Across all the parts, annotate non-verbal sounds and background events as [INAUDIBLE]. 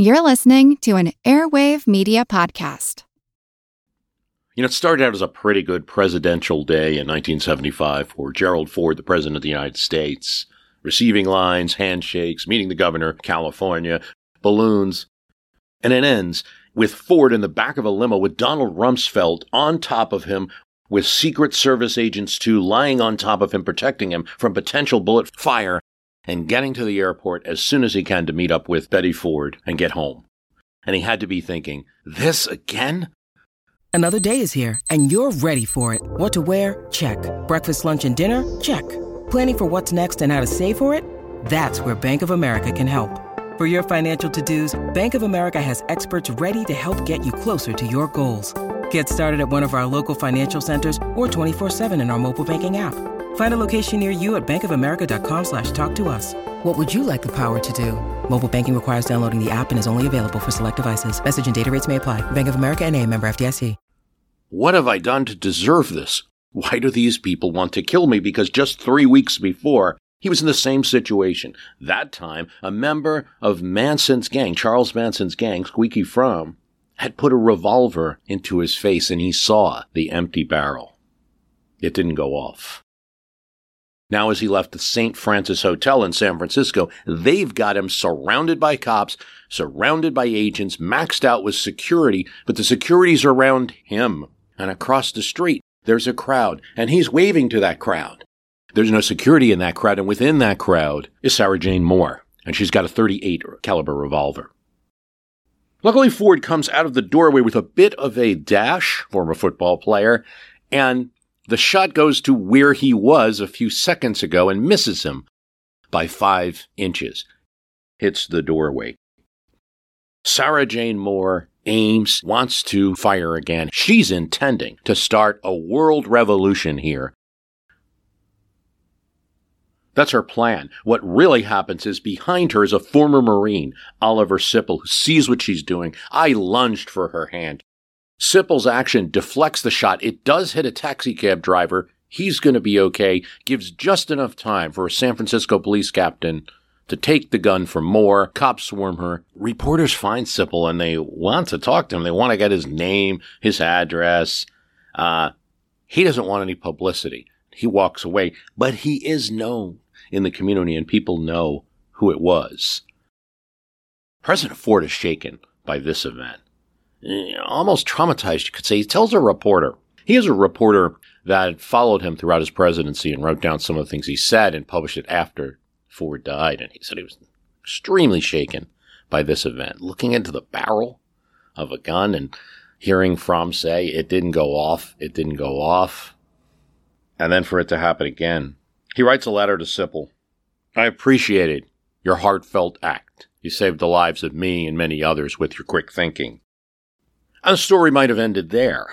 You're listening to an Airwave Media Podcast. You know, it started out as a pretty good presidential day in 1975 for Gerald Ford, the President of the United States. Receiving lines, handshakes, meeting the governor of California, balloons. And it ends with Ford in the back of a limo with Donald Rumsfeld on top of him, with Secret Service agents too lying on top of him, protecting him from potential bullet fire, and getting to the airport as soon as he can to meet up with Betty Ford and get home. And he had to be thinking, this again? Another day is here, and you're ready for it. What to wear? Check. Breakfast, lunch, and dinner? Check. Planning for what's next and how to save for it? That's where Bank of America can help. For your financial to-dos, Bank of America has experts ready to help get you closer to your goals. Get started at one of our local financial centers or 24-7 in our mobile banking app. Find a location near you at bankofamerica.com slash talk to us. What would you like the power to do? Mobile banking requires downloading the app and is only available for select devices. Message and data rates may apply. Bank of America and a member FDIC. What have I done to deserve this? Why do these people want to kill me? Because just three weeks before, he was in the same situation. That time, a member of Manson's gang, Charles Manson's gang, Squeaky Fromme, had put a revolver into his face and he saw the empty barrel. It didn't go off. Now, as he left the St. Francis Hotel in San Francisco, they've got him surrounded by cops, surrounded by agents, maxed out with security, but the security's around him. And across the street, there's a crowd, and he's waving to that crowd. There's no security in that crowd, and within that crowd is Sarah Jane Moore, and she's got a 38 caliber revolver. Luckily, Ford comes out of the doorway with a bit of a dash, former football player, and the shot goes to where he was a few seconds ago and misses him by five inches. Hits the doorway. Sarah Jane Moore aims, wants to fire again. She's intending to start a world revolution here. That's her plan. What really happens is behind her is a former Marine, Oliver Sipple, who sees what she's doing. I lunged for her hand. Sipple's action deflects the shot. It does hit a taxicab driver. He's going to be okay. Gives just enough time for a San Francisco police captain to take the gun from Moore. Cops swarm her. Reporters find Sipple and they want to talk to him. They want to get his name, his address. Uh, he doesn't want any publicity. He walks away, but he is known in the community and people know who it was. President Ford is shaken by this event. Eh, almost traumatized, you could say. He tells a reporter. He is a reporter that followed him throughout his presidency and wrote down some of the things he said and published it after Ford died. And he said he was extremely shaken by this event. Looking into the barrel of a gun and hearing Fromme say it didn't go off, it didn't go off. And then for it to happen again. He writes a letter to Sipple. I appreciated your heartfelt act. You saved the lives of me and many others with your quick thinking. And the story might have ended there.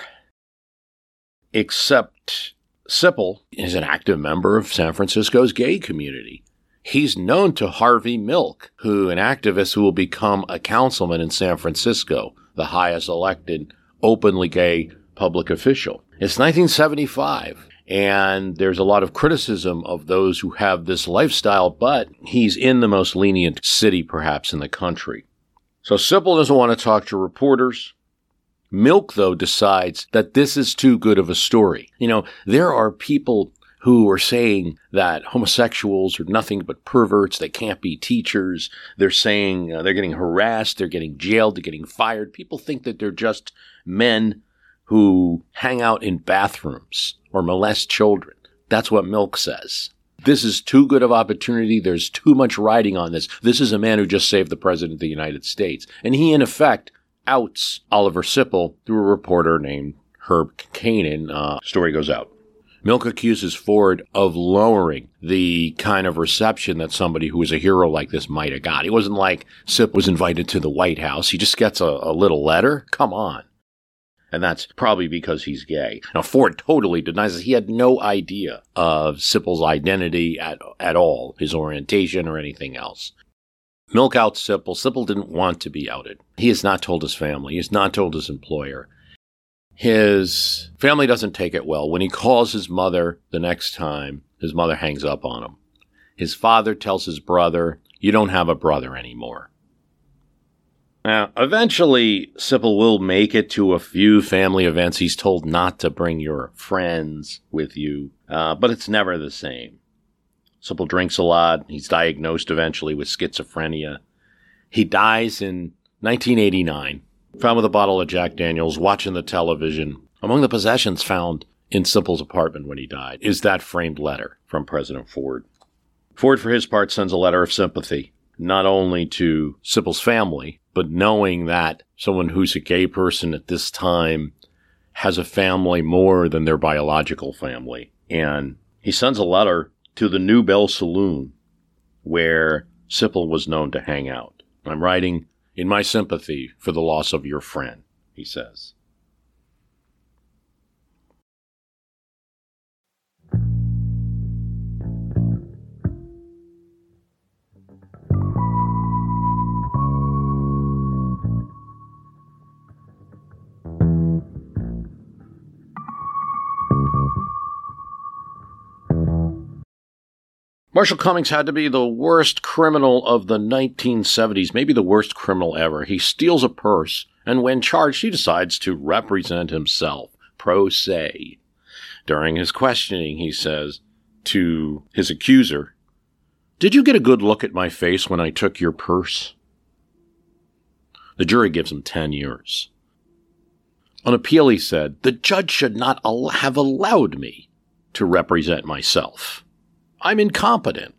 Except Sipple is an active member of San Francisco's gay community. He's known to Harvey Milk, who an activist who will become a councilman in San Francisco, the highest elected openly gay public official. It's 1975 and there's a lot of criticism of those who have this lifestyle, but he's in the most lenient city perhaps in the country. So Sipple doesn't want to talk to reporters. Milk, though, decides that this is too good of a story. You know, there are people who are saying that homosexuals are nothing but perverts. They can't be teachers. They're saying uh, they're getting harassed. They're getting jailed. They're getting fired. People think that they're just men who hang out in bathrooms or molest children. That's what Milk says. This is too good of opportunity. There's too much riding on this. This is a man who just saved the president of the United States. And he, in effect, outs Oliver Sipple through a reporter named Herb Caen. Uh, story goes out. Milk accuses Ford of lowering the kind of reception that somebody who is a hero like this might have got. It wasn't like Sip was invited to the White House. He just gets a, a little letter. Come on. And that's probably because he's gay. Now, Ford totally denies it. He had no idea of Sipple's identity at, at all, his orientation or anything else. Milk out Sipple. Sipple didn't want to be outed. He has not told his family. He has not told his employer. His family doesn't take it well. When he calls his mother the next time, his mother hangs up on him. His father tells his brother, You don't have a brother anymore. Now, eventually, Sipple will make it to a few family events. He's told not to bring your friends with you, uh, but it's never the same. Sipple drinks a lot. He's diagnosed eventually with schizophrenia. He dies in 1989, found with a bottle of Jack Daniels, watching the television. Among the possessions found in Sipple's apartment when he died is that framed letter from President Ford. Ford, for his part, sends a letter of sympathy, not only to Sipple's family, but knowing that someone who's a gay person at this time has a family more than their biological family. And he sends a letter to the New Bell Saloon where Sipple was known to hang out. I'm writing in my sympathy for the loss of your friend, he says. Marshall Cummings had to be the worst criminal of the 1970s, maybe the worst criminal ever. He steals a purse, and when charged, he decides to represent himself, pro se. During his questioning, he says to his accuser, Did you get a good look at my face when I took your purse? The jury gives him 10 years. On appeal, he said, The judge should not have allowed me to represent myself. I'm incompetent.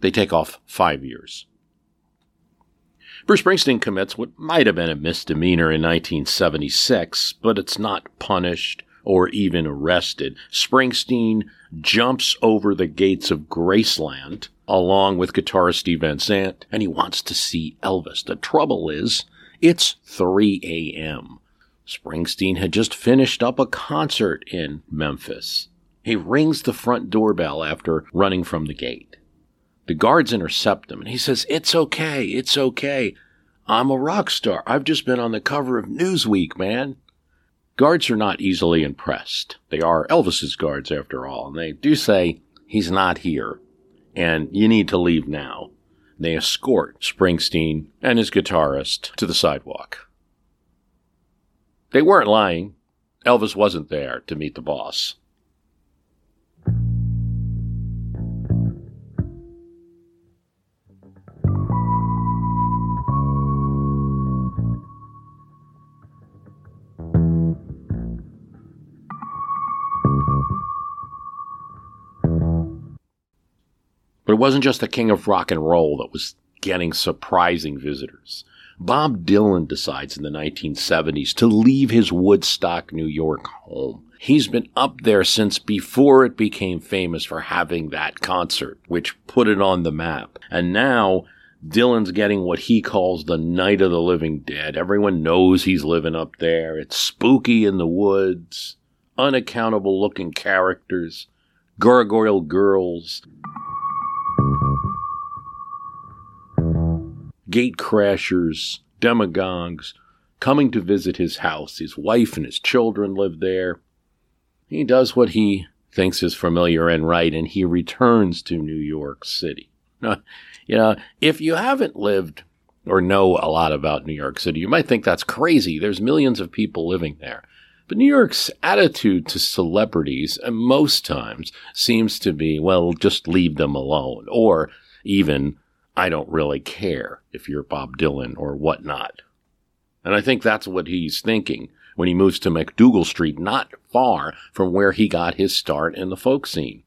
They take off five years. Bruce Springsteen commits what might have been a misdemeanor in 1976, but it's not punished or even arrested. Springsteen jumps over the gates of Graceland along with guitarist Steve Van Zandt, and he wants to see Elvis. The trouble is, it's 3 a.m. Springsteen had just finished up a concert in Memphis. He rings the front doorbell after running from the gate. The guards intercept him and he says, It's okay, it's okay. I'm a rock star. I've just been on the cover of Newsweek, man. Guards are not easily impressed. They are Elvis's guards, after all, and they do say, He's not here, and you need to leave now. They escort Springsteen and his guitarist to the sidewalk. They weren't lying. Elvis wasn't there to meet the boss. Wasn't just the king of rock and roll that was getting surprising visitors. Bob Dylan decides in the 1970s to leave his Woodstock, New York home. He's been up there since before it became famous for having that concert, which put it on the map. And now Dylan's getting what he calls the Night of the Living Dead. Everyone knows he's living up there. It's spooky in the woods, unaccountable looking characters, gargoyle girls, gate crashers, demagogues, coming to visit his house. His wife and his children live there. He does what he thinks is familiar and right, and he returns to New York City. Now, you know, if you haven't lived or know a lot about New York City, you might think that's crazy. There's millions of people living there. But New York's attitude to celebrities, uh, most times, seems to be, well, just leave them alone, or even, I don't really care if you're Bob Dylan or whatnot. And I think that's what he's thinking when he moves to MacDougal Street, not far from where he got his start in the folk scene.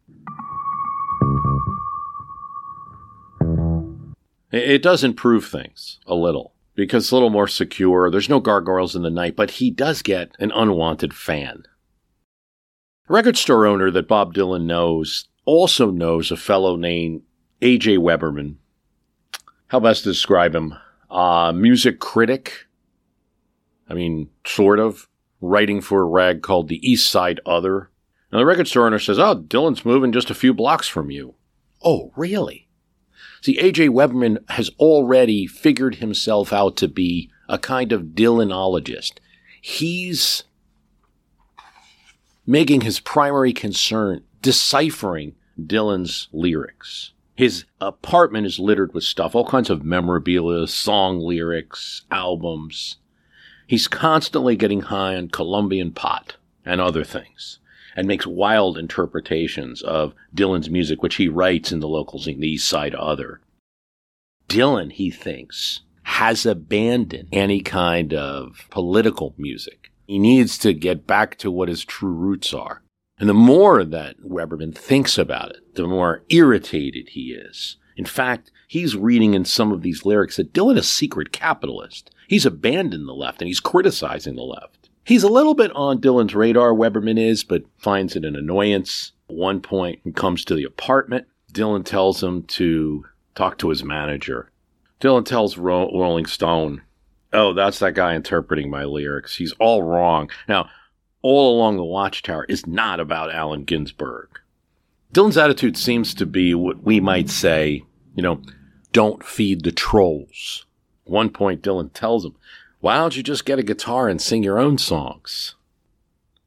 It does improve things a little because it's a little more secure. There's no gargoyles in the night, but he does get an unwanted fan. A record store owner that Bob Dylan knows also knows a fellow named A.J. Weberman. How best to describe him? Uh, music critic. I mean, sort of. Writing for a rag called the East Side Other. Now, the record store owner says, Oh, Dylan's moving just a few blocks from you. Oh, really? See, A.J. Weberman has already figured himself out to be a kind of Dylanologist. He's making his primary concern deciphering Dylan's lyrics. His apartment is littered with stuff, all kinds of memorabilia, song lyrics, albums. He's constantly getting high on Colombian pot and other things and makes wild interpretations of Dylan's music, which he writes in the local zine, the East Side Other. Dylan, he thinks, has abandoned any kind of political music. He needs to get back to what his true roots are. And the more that Weberman thinks about it, the more irritated he is. In fact, he's reading in some of these lyrics that Dylan is a secret capitalist. He's abandoned the left and he's criticizing the left. He's a little bit on Dylan's radar, Weberman is, but finds it an annoyance. At one point, he comes to the apartment. Dylan tells him to talk to his manager. Dylan tells Ro- Rolling Stone, Oh, that's that guy interpreting my lyrics. He's all wrong. Now, All Along the Watchtower is not about Allen Ginsberg. Dylan's attitude seems to be what we might say, you know, don't feed the trolls. At one point, Dylan tells him, why don't you just get a guitar and sing your own songs?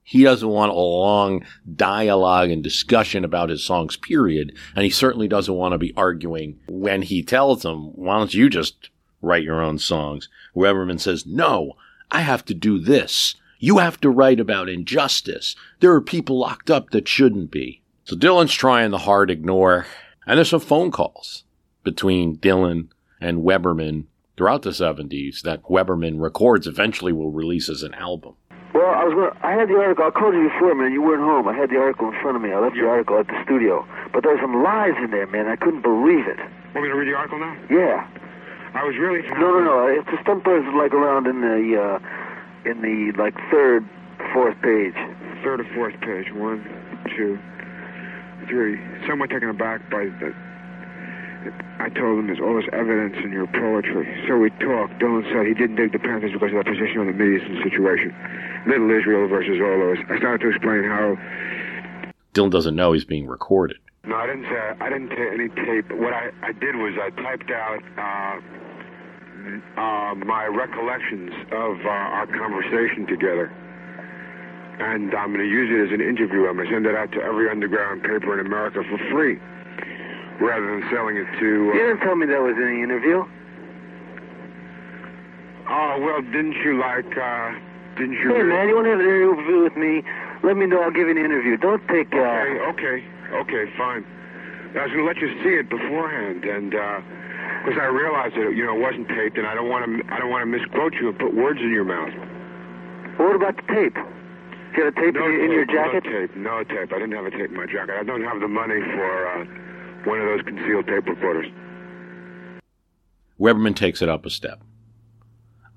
He doesn't want a long dialogue and discussion about his songs, period. And he certainly doesn't want to be arguing when he tells them, why don't you just write your own songs? Weberman says, no, I have to do this. You have to write about injustice. There are people locked up that shouldn't be. So Dylan's trying the hard ignore. And there's some phone calls between Dylan and Weberman throughout the 70s that Weberman records eventually will release as an album. Well, I was gonna, I had the article. I called you before, man. You weren't home. I had the article in front of me. I left the article at the studio, but there's some lies in there, man. I couldn't believe it. Want me to read the article now? Yeah. I was really No, no, no. It's the stumpers like around in the uh, in the like third, fourth page. Third or fourth page. One, two, three. Somewhat taken aback by the. I told him there's all this evidence in your poetry. So we talked. Dylan said he didn't dig the Panthers because of that position on the Mideast situation. Little Israel versus all those. I started to explain how. Dylan doesn't know he's being recorded. No, I didn't say. I didn't take any tape. What I, I did was I typed out uh, uh, my recollections of uh, our conversation together, and I'm going to use it as an interview. I'm going to send it out to every underground paper in America for free, rather than selling it to. You didn't tell me that was in the interview. Oh well, didn't you like? Uh, didn't you? Hey, man, you want to have an interview with me? Let me know. I'll give you an interview. Don't take. Uh, Okay, okay, okay, fine. I was going to let you see it beforehand, and because I realized that you know it wasn't taped, and I don't want to I don't want to misquote you and put words in your mouth. What about the tape? You got a tape No in, your, in your jacket? No tape. No tape. I didn't have a tape in my jacket. I don't have the money for uh, one of those concealed tape recorders. Weberman takes it up a step.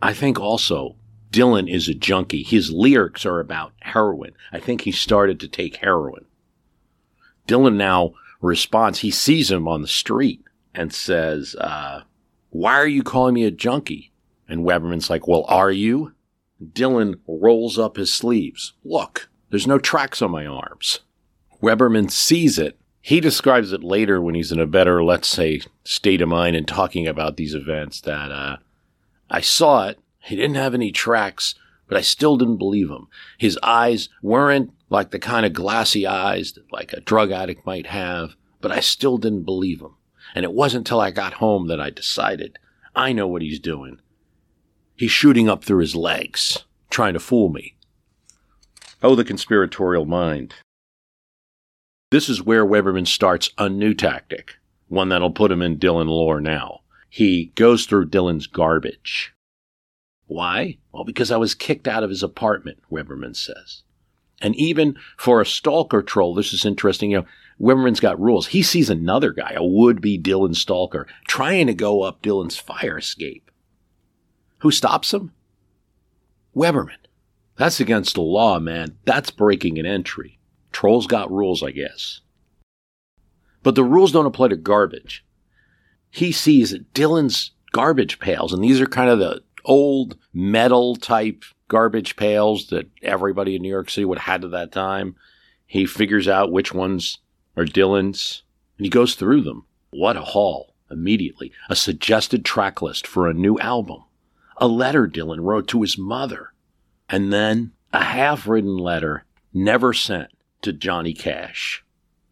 I think also Dylan is a junkie. His lyrics are about heroin. I think he started to take heroin. Dylan now responds. He sees him on the street and says, uh, Why are you calling me a junkie? And Weberman's like, Well, are you? Dylan rolls up his sleeves. Look, there's no tracks on my arms. Weberman sees it. He describes it later when he's in a better, let's say, state of mind and talking about these events that, uh, I saw it. He didn't have any tracks, but I still didn't believe him. His eyes weren't like the kind of glassy eyes that like a drug addict might have, but I still didn't believe him. And it wasn't till I got home that I decided I know what he's doing. He's shooting up through his legs, trying to fool me. Oh, the conspiratorial mind. This is where Weberman starts a new tactic, one that'll put him in Dylan lore now. He goes through Dylan's garbage. Why? Well, because I was kicked out of his apartment, Weberman says. And even for a stalker troll, this is interesting. You know, Weberman's got rules. He sees another guy, a would-be Dylan stalker, trying to go up Dylan's fire escape. Who stops him? Weberman. That's against the law, man. That's breaking an entry. Trolls got rules, I guess. But the rules don't apply to garbage. He sees Dylan's garbage pails, and these are kind of the old metal type garbage pails that everybody in New York City would have had at that time. He figures out which ones are Dylan's, and he goes through them. What a haul! Immediately, a suggested track list for a new album, a letter Dylan wrote to his mother, and then a half written letter never sent to Johnny Cash.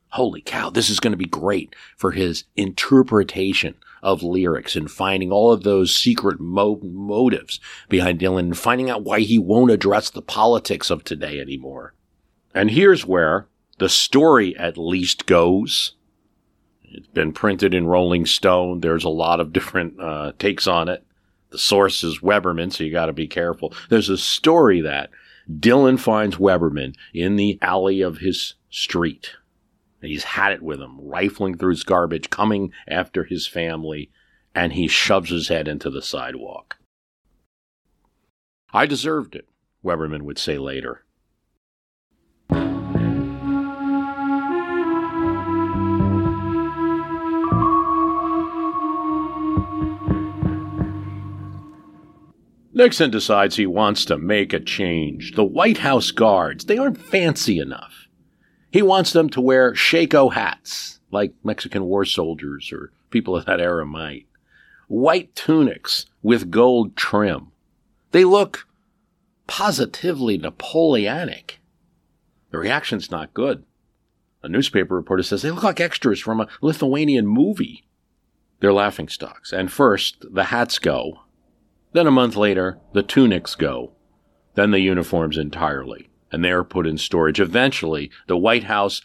holy cow, this is going to be great for his interpretation of lyrics and finding all of those secret mo- motives behind Dylan and finding out why he won't address the politics of today anymore. And here's where the story at least goes. It's been printed in Rolling Stone. There's a lot of different uh, takes on it. The source is Weberman, so you got to be careful. There's a story that Dylan finds Weberman in the alley of his street. He's had it with him, rifling through his garbage, coming after his family, and he shoves his head into the sidewalk. I deserved it, Weberman would say later. Nixon decides he wants to make a change. The White House guards, they aren't fancy enough. He wants them to wear shako hats, like Mexican war soldiers or people of that era might. White tunics with gold trim. They look positively Napoleonic. The reaction's not good. A newspaper reporter says they look like extras from a Lithuanian movie. They're laughing stocks. And first, the hats go, then a month later, the tunics go. Then the uniforms entirely. And they are put in storage. Eventually, the White House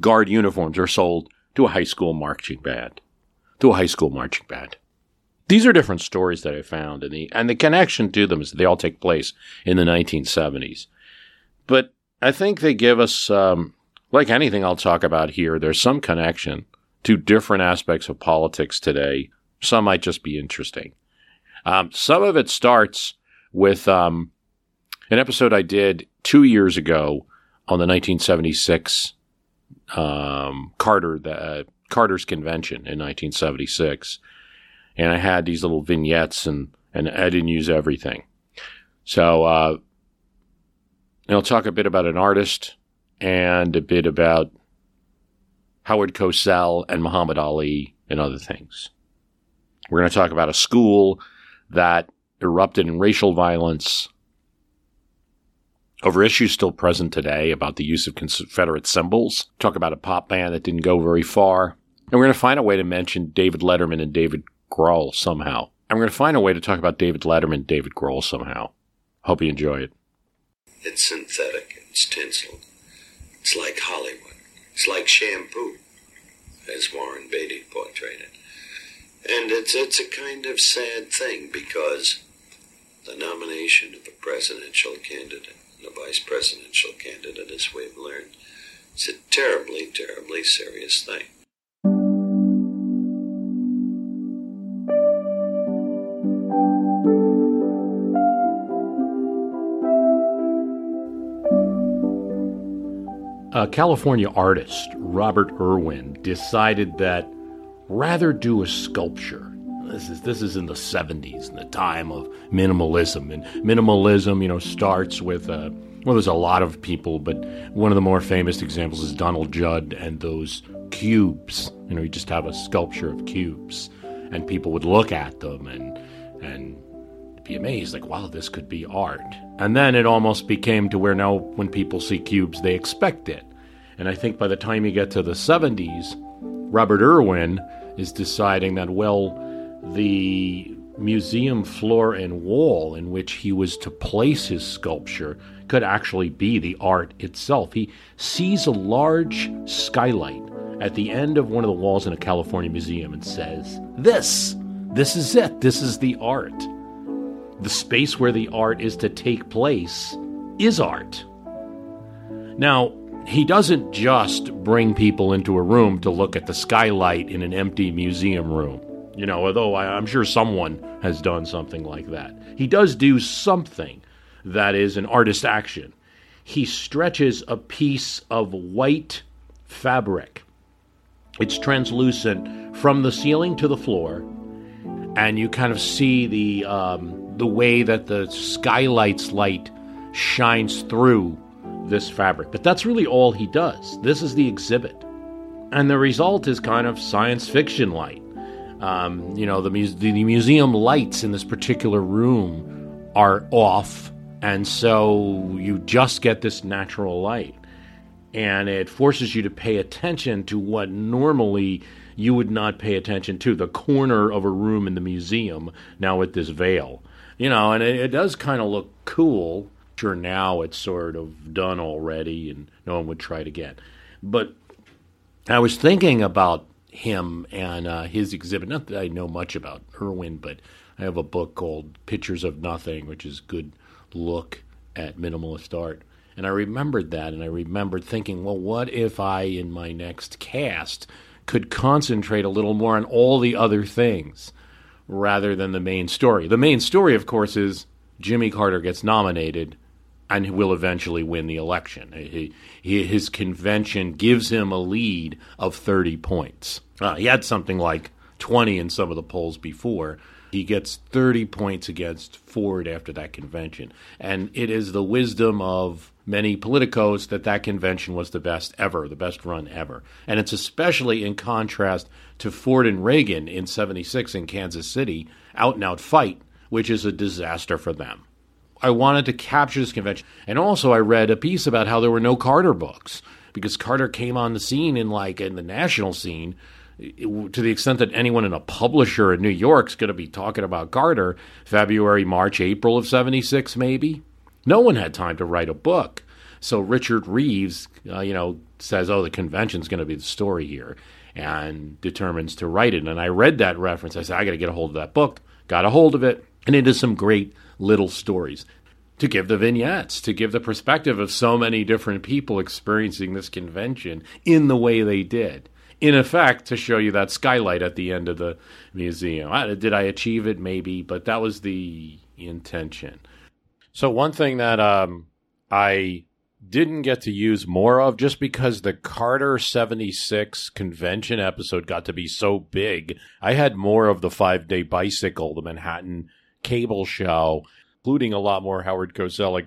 guard uniforms are sold to a high school marching band. To a high school marching band. These are different stories that I found, and the, and the connection to them is they all take place in the 1970s. But I think they give us, um, like anything I'll talk about here, there's some connection to different aspects of politics today. Some might just be interesting. Um, some of it starts with um, an episode I did two years ago on the 1976 um, Carter the uh, Carter's convention in 1976, and I had these little vignettes and and I didn't use everything, so uh, I'll talk a bit about an artist and a bit about Howard Cosell and Muhammad Ali and other things. We're going to talk about a school that erupted in racial violence over issues still present today about the use of Confederate symbols. Talk about a pop band that didn't go very far. And we're going to find a way to mention David Letterman and David Grohl somehow. And we're going to find a way to talk about David Letterman and David Grohl somehow. Hope you enjoy it. It's synthetic. It's tinsel. It's like Hollywood. It's like shampoo, as Warren Beatty portrayed it. And it's, it's a kind of sad thing because the nomination of a presidential candidate and a vice presidential candidate, as we've learned, it's a terribly, terribly serious thing. A California artist, Robert Irwin, decided that rather do a sculpture. This is this is in the 70s, in the time of minimalism, and minimalism, you know, starts with uh, well, there's a lot of people, but one of the more famous examples is Donald Judd and those cubes. You know, you just have a sculpture of cubes, and people would look at them and and be amazed, like, wow, this could be art. And then it almost became to where now when people see cubes, they expect it. And I think by the time you get to the 70s, Robert Irwin is deciding that, well, the museum floor and wall in which he was to place his sculpture could actually be the art itself. He sees a large skylight at the end of one of the walls in a California museum and says, This, this is it. This is the art. The space where the art is to take place is art. Now, he doesn't just bring people into a room to look at the skylight in an empty museum room. You know, although I, am sure someone has done something like that. He does do something that is an artist action. He stretches a piece of white fabric. It's translucent from the ceiling to the floor, and you kind of see the um, the way that the skylight's light shines through this fabric. But that's really all he does. This is the exhibit. And the result is kind of science fiction light. Um, you know, the, mu- the museum lights in this particular room are off, and so you just get this natural light. and it forces you to pay attention to what normally you would not pay attention to the corner of a room in the museum now with this veil. You know, and it, it does kind of look cool. Sure, now it's sort of done already and no one would try it again. But I was thinking about him and uh, his exhibit. Not that I know much about Irwin, but I have a book called Pictures of Nothing, which is good look at minimalist art. And I remembered that, and I remembered thinking, well, what if I, in my next cast, could concentrate a little more on all the other things rather than the main story? The main story, of course, is Jimmy Carter gets nominated and will eventually win the election. He, he, his convention gives him a lead of 30 points. Uh, he had something like 20 in some of the polls before. He gets 30 points against Ford after that convention. And it is the wisdom of many politicos that that convention was the best ever, the best run ever. And it's especially in contrast to Ford and Reagan in 76 in Kansas City, out and out fight, which is a disaster for them. I wanted to capture this convention. And also, I read a piece about how there were no Carter books because Carter came on the scene in like in the national scene to the extent that anyone in a publisher in New York is going to be talking about Carter February, March, April of 76 maybe. No one had time to write a book. So Richard Reeves, uh, you know, says, "Oh, the convention's going to be the story here." And determines to write it. And I read that reference. I said, I got to get a hold of that book. Got a hold of it. And it is some great little stories to give the vignettes, to give the perspective of so many different people experiencing this convention in the way they did. In effect, to show you that skylight at the end of the museum. Did I achieve it? Maybe, but that was the intention. So, one thing that um, I didn't get to use more of just because the Carter 76 convention episode got to be so big. I had more of the five day bicycle, the Manhattan cable show, including a lot more Howard Cosell.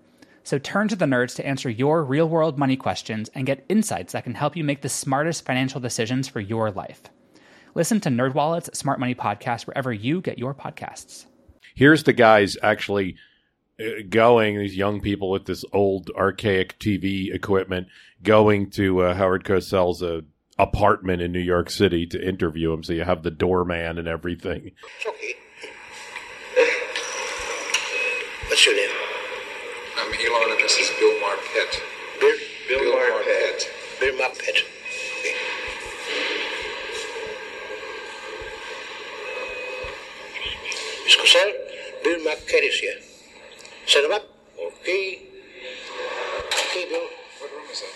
So turn to the nerds to answer your real world money questions and get insights that can help you make the smartest financial decisions for your life. Listen to NerdWallet's Smart Money Podcast wherever you get your podcasts. Here's the guys actually uh, going, these young people with this old archaic TV equipment, going to uh, Howard Cosell's uh, apartment in New York City to interview him. So you have the doorman and everything. Okay. What's your name? I'm Elon, and this is Bill Marpet. Bill, Bill, Bill Marpet. Marpet. Bill Marpet. Okay. Miss Bill Marpet is here. Set him up. Okay. Okay, Bill. What room is that?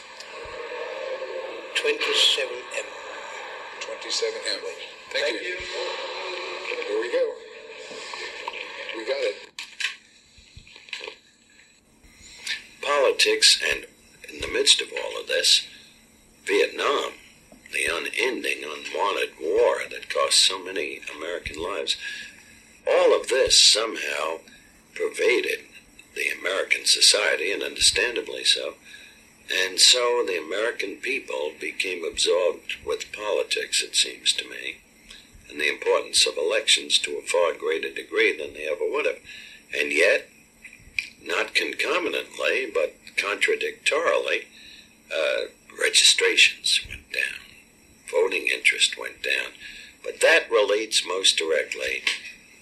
27M. 27M. Thank, Thank you. you. Here we go. We got it. Politics, and in the midst of all of this, Vietnam, the unending, unwanted war that cost so many American lives, all of this somehow pervaded the American society, and understandably so. And so the American people became absorbed with politics, it seems to me, and the importance of elections to a far greater degree than they ever would have. And yet, not concomitantly, but contradictorily, uh, registrations went down, voting interest went down. But that relates most directly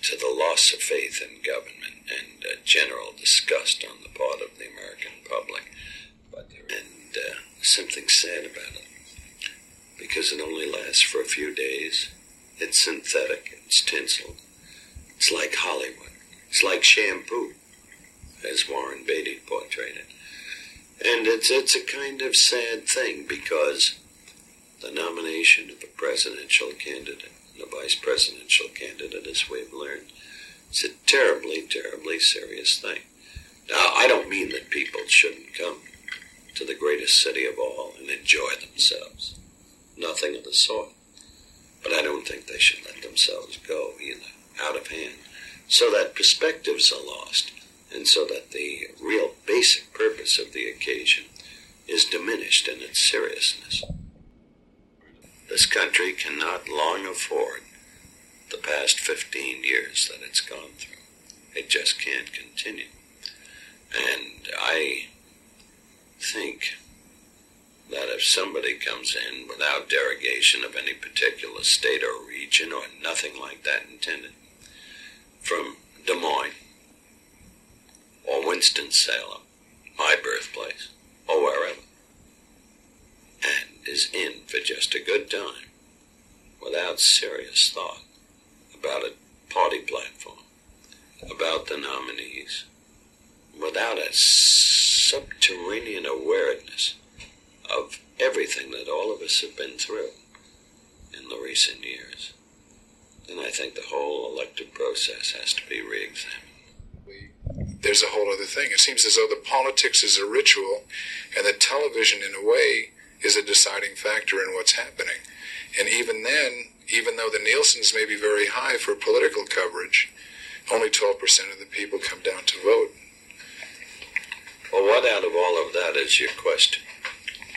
to the loss of faith in government and uh, general disgust on the part of the American public. But, and uh, something sad about it, because it only lasts for a few days. It's synthetic, it's tinsel. It's like Hollywood. It's like shampoo, as Warren Beatty portrayed it. And it's, it's a kind of sad thing because the nomination of a presidential candidate, and a vice presidential candidate, as we've learned, it's a terribly, terribly serious thing. Now, I don't mean that people shouldn't come to the greatest city of all and enjoy themselves. Nothing of the sort. But I don't think they should let themselves go either, out of hand, so that perspectives are lost, and so that the real basic purpose of the occasion is diminished in its seriousness. This country cannot long afford the past 15 years that it's gone through. It just can't continue. And I think that if somebody comes in without derogation of any particular state or region or nothing like that intended, from Des Moines or Winston-Salem, my birthplace, or wherever, and is in for just a good time without serious thought about a party platform, about the nominees, without a subterranean awareness of everything that all of us have been through in the recent years, then I think the whole elective process has to be re examined. There's a whole other thing. It seems as though the politics is a ritual and that television, in a way, is a deciding factor in what's happening. And even then, even though the Nielsen's may be very high for political coverage, only 12% of the people come down to vote. Well, what out of all of that is your question?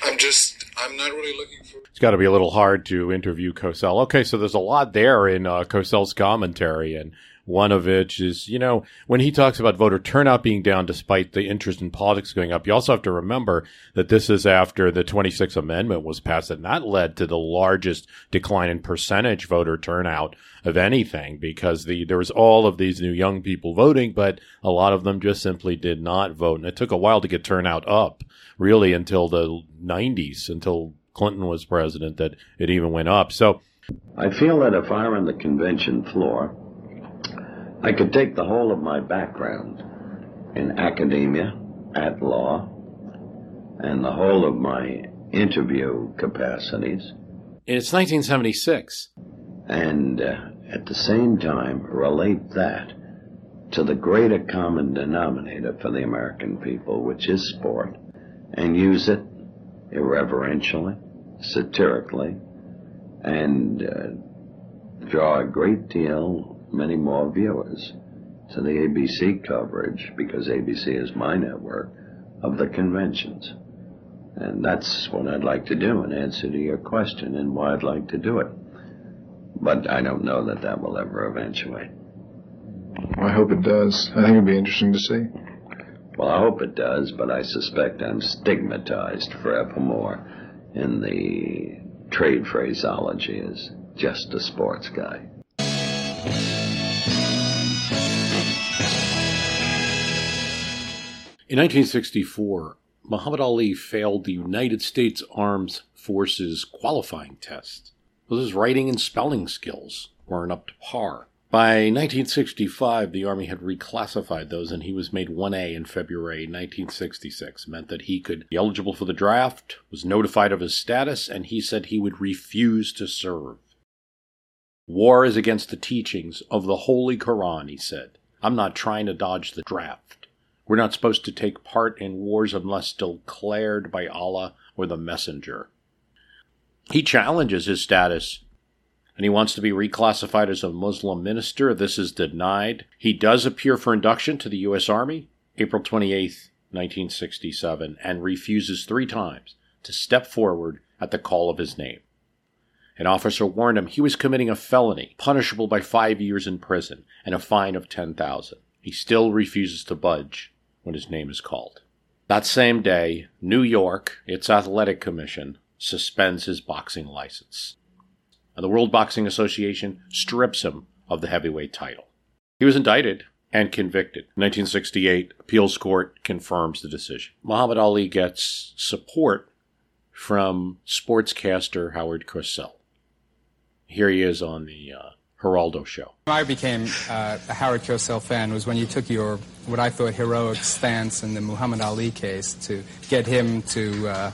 I'm just, I'm not really looking for. It's got to be a little hard to interview Cosell. Okay, so there's a lot there in uh, Cosell's commentary, and one of which is, you know, when he talks about voter turnout being down despite the interest in politics going up, you also have to remember that this is after the 26th Amendment was passed, and that led to the largest decline in percentage voter turnout of anything because the there was all of these new young people voting, but a lot of them just simply did not vote, and it took a while to get turnout up, really until the 90s, until Clinton was president, that it even went up. So. I feel that if I were on the convention floor, I could take the whole of my background in academia, at law, and the whole of my interview capacities. It's 1976. And uh, at the same time, relate that to the greater common denominator for the American people, which is sport, and use it irreverentially, satirically, and uh, draw a great deal many more viewers to the ABC coverage, because ABC is my network, of the conventions. And that's what I'd like to do in answer to your question and why I'd like to do it. But I don't know that that will ever eventuate. I hope it does. I think it'd be interesting to see. Well, I hope it does, but I suspect I'm stigmatized forevermore in the trade phraseology as just a sports guy. In 1964, Muhammad Ali failed the United States Armed Forces qualifying test. Well, his writing and spelling skills weren't up to par. By 1965, the Army had reclassified those, and he was made 1A in February 1966. It meant that he could be eligible for the draft, was notified of his status, and he said he would refuse to serve. War is against the teachings of the Holy Koran, he said. I'm not trying to dodge the draft. We're not supposed to take part in wars unless declared by Allah or the Messenger. He challenges his status and he wants to be reclassified as a Muslim minister. This is denied. He does appear for induction to the U.S. Army April 28, 1967, and refuses three times to step forward at the call of his name. An officer warned him he was committing a felony, punishable by five years in prison and a fine of 10000 He still refuses to budge when his name is called. That same day, New York, its athletic commission, suspends his boxing license. And the World Boxing Association strips him of the heavyweight title. He was indicted and convicted. 1968, appeals court confirms the decision. Muhammad Ali gets support from sportscaster Howard Cosell. Here he is on the uh, Geraldo show. I became uh, a Howard Cosell fan was when you took your what I thought heroic stance in the Muhammad Ali case to get him to. Uh,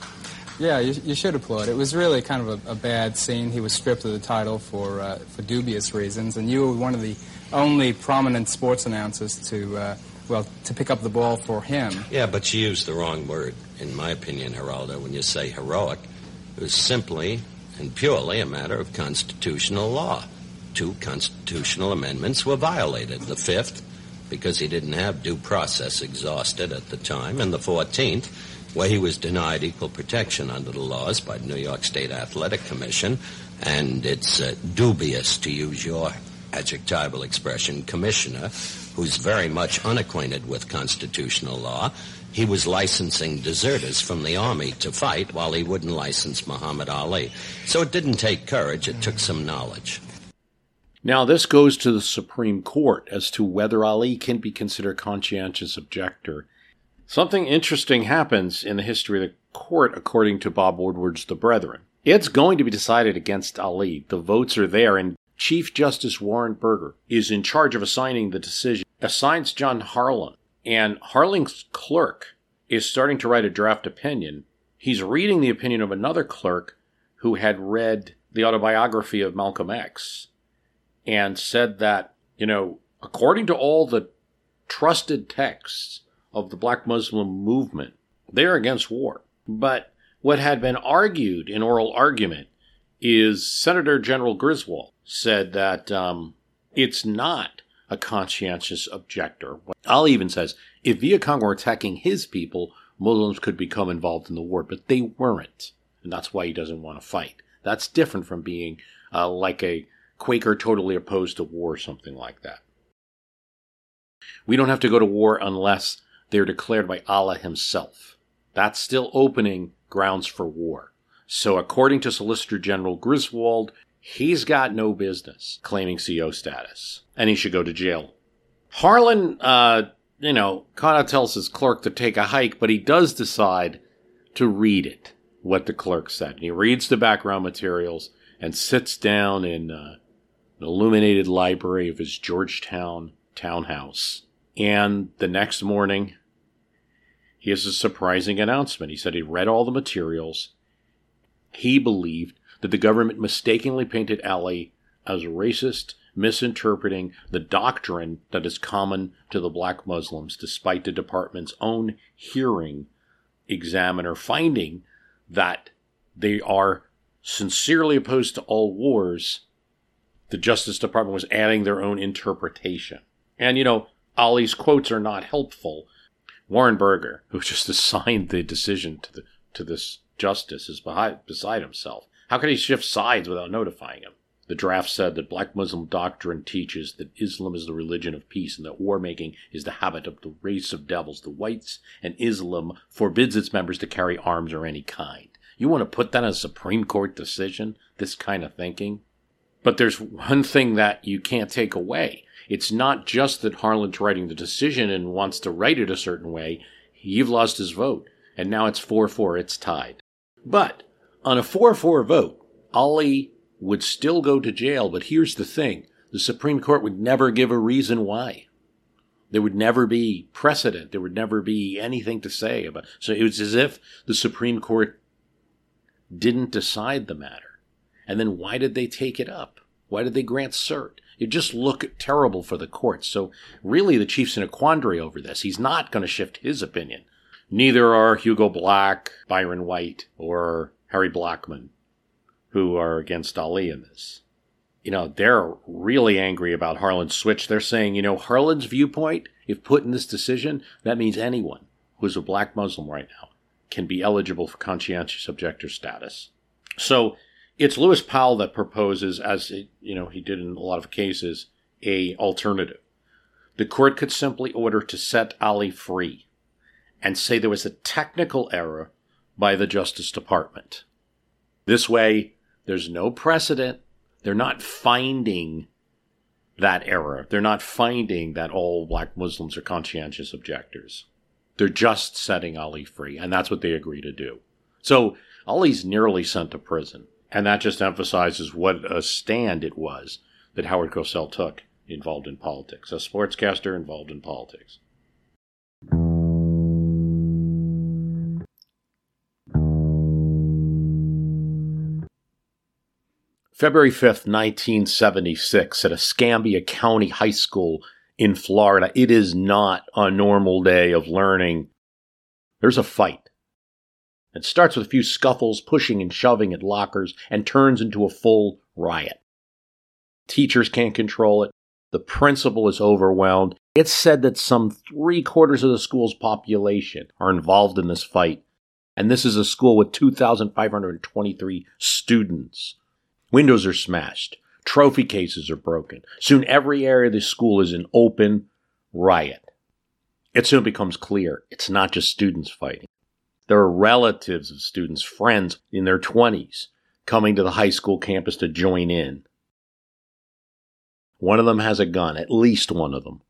yeah, you, you, should applaud. It was really kind of a, a, bad scene. He was stripped of the title for uh, for dubious reasons, and you were one of the only prominent sports announcers to uh, well to pick up the ball for him. Yeah, but you used the wrong word, in my opinion, Geraldo. When you say heroic, it was simply and purely a matter of constitutional law. Two constitutional amendments were violated. The fifth, because he didn't have due process exhausted at the time, and the 14th, where he was denied equal protection under the laws by the New York State Athletic Commission, and it's uh, dubious, to use your adjectival expression, commissioner, who's very much unacquainted with constitutional law, he was licensing deserters from the army to fight while he wouldn't license Muhammad Ali. So it didn't take courage, it took some knowledge. Now, this goes to the Supreme Court as to whether Ali can be considered conscientious objector. Something interesting happens in the history of the court, according to Bob Woodward's The Brethren. It's going to be decided against Ali. The votes are there, and Chief Justice Warren Burger is in charge of assigning the decision, assigns John Harlan and Harlan's clerk is starting to write a draft opinion. He's reading the opinion of another clerk who had read the autobiography of Malcolm X and said that, you know, according to all the trusted texts of the black Muslim movement, they're against war. But what had been argued in oral argument is Senator General Griswold said that um, it's not a conscientious objector. Ali even says if Viet Cong were attacking his people, Muslims could become involved in the war, but they weren't. And that's why he doesn't want to fight. That's different from being uh, like a Quaker totally opposed to war or something like that. We don't have to go to war unless they're declared by Allah Himself. That's still opening grounds for war. So, according to Solicitor General Griswold, he's got no business claiming CO status, and he should go to jail. Harlan, uh, you know, kind of tells his clerk to take a hike, but he does decide to read it, what the clerk said. And he reads the background materials and sits down in uh, an illuminated library of his Georgetown townhouse. And the next morning, he has a surprising announcement. He said he read all the materials. He believed that the government mistakenly painted Ali as racist, misinterpreting the doctrine that is common to the black Muslims, despite the department's own hearing examiner finding that they are sincerely opposed to all wars. The Justice Department was adding their own interpretation. And, you know, Ali's quotes are not helpful. Warren Burger, who just [LAUGHS] assigned the decision to the to this justice, is behind, beside himself. How could he shift sides without notifying him? The draft said that black Muslim doctrine teaches that Islam is the religion of peace and that war making is the habit of the race of devils, the whites, and Islam forbids its members to carry arms or any kind. You want to put that in a Supreme Court decision? This kind of thinking? But there's one thing that you can't take away. It's not just that Harlan's writing the decision and wants to write it a certain way. You've lost his vote. And now it's 4 4, it's tied. But on a 4 4 vote, Ali would still go to jail, but here's the thing the Supreme Court would never give a reason why. There would never be precedent. There would never be anything to say about. So it was as if the Supreme Court didn't decide the matter. And then why did they take it up? Why did they grant cert? It just looked terrible for the courts. So really, the chief's in a quandary over this. He's not going to shift his opinion. Neither are Hugo Black, Byron White, or Harry Blackmun, who are against Ali in this. You know, they're really angry about Harlan's switch. They're saying, you know, Harlan's viewpoint, if put in this decision, that means anyone who's a black Muslim right now can be eligible for conscientious objector status. So it's Lewis Powell that proposes, as you know he did in a lot of cases, a alternative. the court could simply order to set Ali free and say there was a technical error by the Justice Department. This way, there's no precedent. They're not finding that error. They're not finding that all black Muslims are conscientious objectors. They're just setting Ali free, and that's what they agree to do. So Ali's nearly sent to prison, and that just emphasizes what a stand it was that Howard Cosell took involved in politics, a sportscaster involved in politics. February 5th, 1976, at Escambia County High School in Florida. It is not a normal day of learning. There's a fight. It starts with a few scuffles, pushing and shoving at lockers, and turns into a full riot. Teachers can't control it. The principal is overwhelmed. It's said that some three quarters of the school's population are involved in this fight. And this is a school with 2,523 students. Windows are smashed. Trophy cases are broken. Soon every area of the school is an open riot. It soon becomes clear it's not just students fighting. There are relatives of students, friends in their 20s, coming to the high school campus to join in. One of them has a gun, at least one of them.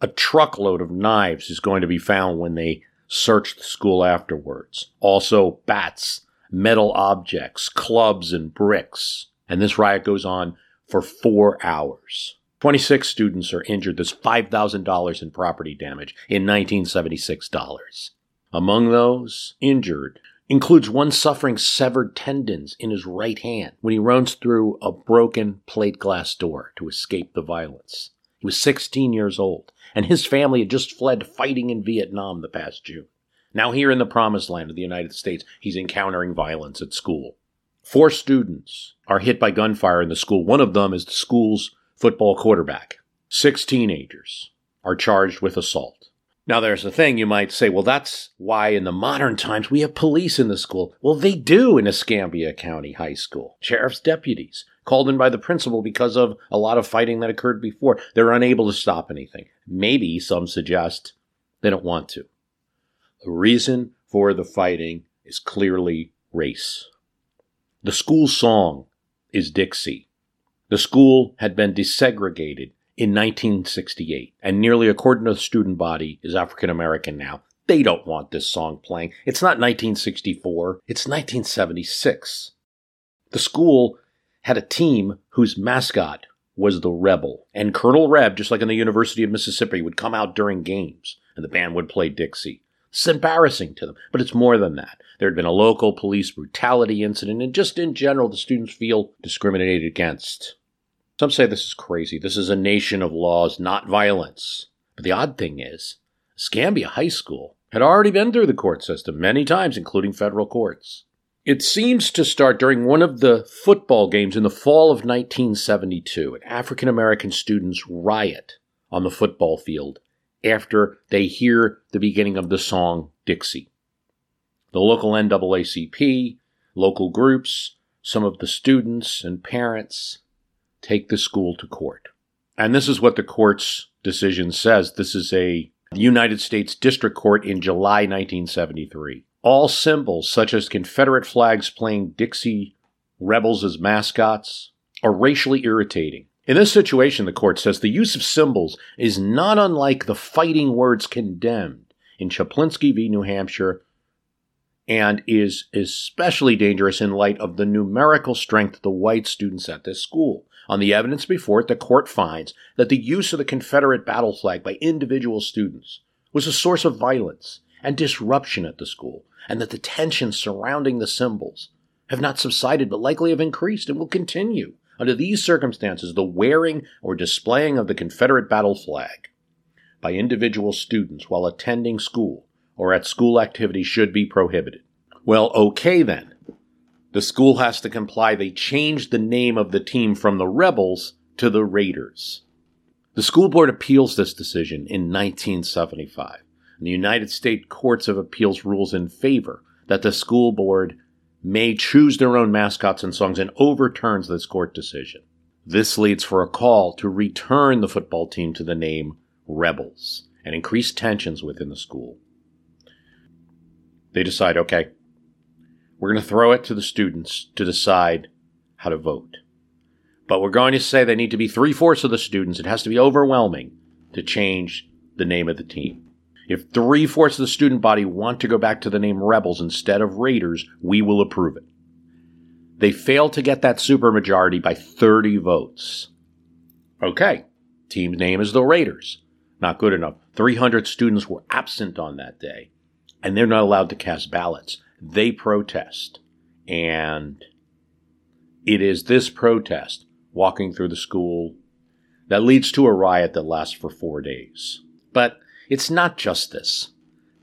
A truckload of knives is going to be found when they search the school afterwards. Also, bats metal objects, clubs, and bricks. And this riot goes on for four hours. 26 students are injured. There's $5,000 in property damage in 1976 dollars. Among those injured includes one suffering severed tendons in his right hand when he runs through a broken plate glass door to escape the violence. He was 16 years old, and his family had just fled fighting in Vietnam the past June. Now, here in the promised land of the United States, he's encountering violence at school. Four students are hit by gunfire in the school. One of them is the school's football quarterback. Six teenagers are charged with assault. Now, there's a thing you might say, well, that's why in the modern times we have police in the school. Well, they do in Escambia County High School. Sheriff's deputies called in by the principal because of a lot of fighting that occurred before. They're unable to stop anything. Maybe some suggest they don't want to. The reason for the fighting is clearly race. The school song is Dixie. The school had been desegregated in 1968, and nearly a quarter of the student body is African American now. They don't want this song playing. It's not 1964, it's 1976. The school had a team whose mascot was the Rebel, and Colonel Reb, just like in the University of Mississippi, would come out during games, and the band would play Dixie. It's embarrassing to them, but it's more than that. There had been a local police brutality incident, and just in general, the students feel discriminated against. Some say this is crazy. This is a nation of laws, not violence. But the odd thing is, Scambia High School had already been through the court system many times, including federal courts. It seems to start during one of the football games in the fall of 1972. An African American students riot on the football field after they hear the beginning of the song Dixie. The local NAACP, local groups, some of the students and parents take the school to court. And this is what the court's decision says. This is a United States District Court in July 1973. All symbols, such as Confederate flags playing Dixie rebels as mascots, are racially irritating in this situation, the court says the use of symbols is not unlike the fighting words condemned in Chaplinsky v. New Hampshire and is especially dangerous in light of the numerical strength of the white students at this school. On the evidence before it, the court finds that the use of the Confederate battle flag by individual students was a source of violence and disruption at the school, and that the tensions surrounding the symbols have not subsided but likely have increased and will continue under these circumstances, the wearing or displaying of the Confederate battle flag by individual students while attending school or at school activities should be prohibited. Well, okay then. The school has to comply. They changed the name of the team from the Rebels to the Raiders. The school board appeals this decision in 1975. And the United States Courts of Appeals rules in favor that the school board may choose their own mascots and songs and overturns this court decision. This leads for a call to return the football team to the name Rebels and increase tensions within the school. They decide, okay, we're going to throw it to the students to decide how to vote. But we're going to say they need to be three fourths of the students. It has to be overwhelming to change the name of the team. If three fourths of the student body want to go back to the name Rebels instead of Raiders, we will approve it. They failed to get that supermajority by 30 votes. Okay, team's name is the Raiders. Not good enough. 300 students were absent on that day, and they're not allowed to cast ballots. They protest. And it is this protest walking through the school that leads to a riot that lasts for four days. But it's not just this.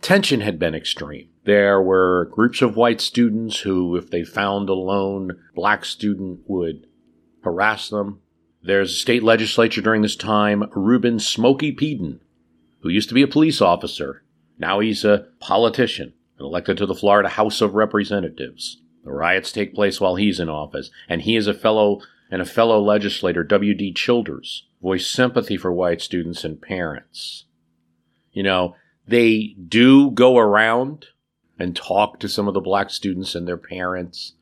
Tension had been extreme. There were groups of white students who, if they found a lone black student, would harass them. There's a state legislature during this time, Reuben Smokey Peden, who used to be a police officer. Now he's a politician and elected to the Florida House of Representatives. The riots take place while he's in office, and he is a fellow and a fellow legislator, W.D. Childers, voiced sympathy for white students and parents. You know, they do go around and talk to some of the black students and their parents.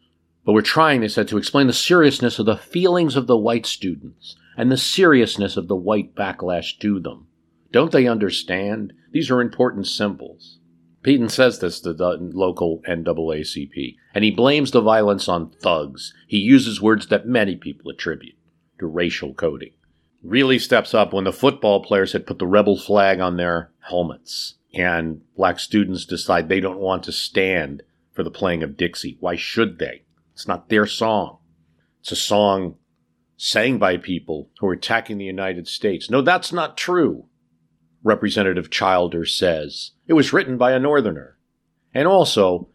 But we're trying, they said, to explain the seriousness of the feelings of the white students and the seriousness of the white backlash to them. Don't they understand? These are important symbols. Peden says this to the local NAACP, and he blames the violence on thugs. He uses words that many people attribute to racial coding. Really steps up when the football players had put the rebel flag on their helmets and black students decide they don't want to stand for the playing of Dixie. Why should they? It's not their song. It's a song sang by people who are attacking the United States. No, that's not true, Representative Childers says. It was written by a Northerner. And also,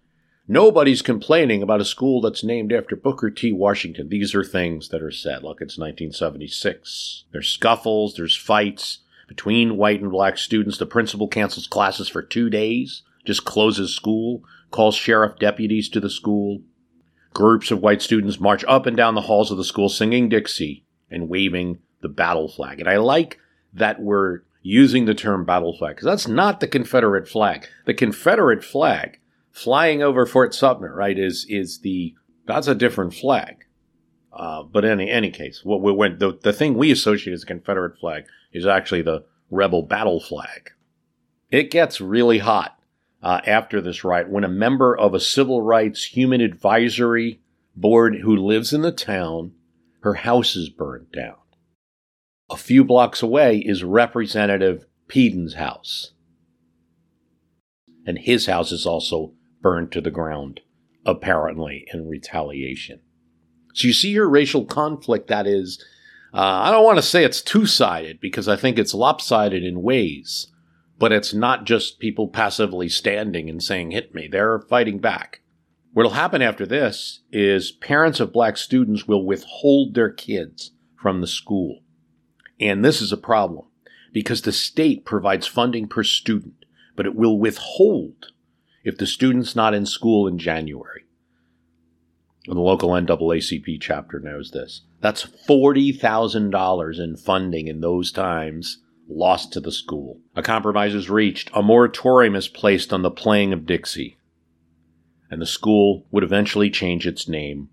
nobody's complaining about a school that's named after Booker T. Washington. These are things that are said. Look, it's 1976. There's scuffles, there's fights, between white and black students. The principal cancels classes for two days, just closes school, calls sheriff deputies to the school. Groups of white students march up and down the halls of the school singing Dixie and waving the battle flag. And I like that we're using the term battle flag because that's not the Confederate flag. The Confederate flag flying over Fort Sumter, right, is is the that's a different flag. Uh, but in any, any case, what we went the, the thing we associate as a Confederate flag is actually the rebel battle flag. It gets really hot uh, after this riot when a member of a civil rights human advisory board who lives in the town, her house is burned down. A few blocks away is Representative Peden's house. And his house is also burned to the ground, apparently in retaliation. So you see your racial conflict that is uh, I don't want to say it's two sided because I think it's lopsided in ways, but it's not just people passively standing and saying, hit me. They're fighting back. What'll happen after this is parents of black students will withhold their kids from the school. And this is a problem because the state provides funding per student, but it will withhold if the student's not in school in January. And the local NAACP chapter knows this. That's $40,000 in funding in those times lost to the school. A compromise is reached. A moratorium is placed on the playing of Dixie. And the school would eventually change its name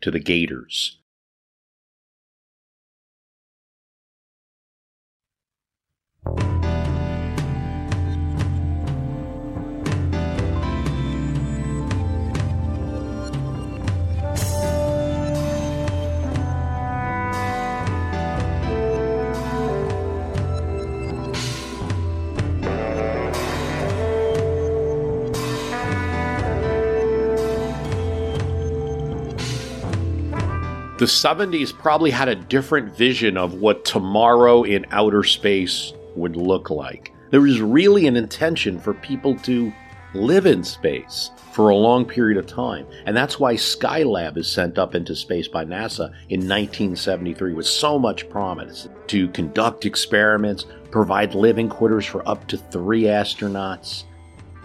to the Gators. The 70s probably had a different vision of what tomorrow in outer space would look like. There was really an intention for people to live in space for a long period of time. And that's why Skylab is sent up into space by NASA in 1973 with so much promise to conduct experiments, provide living quarters for up to three astronauts.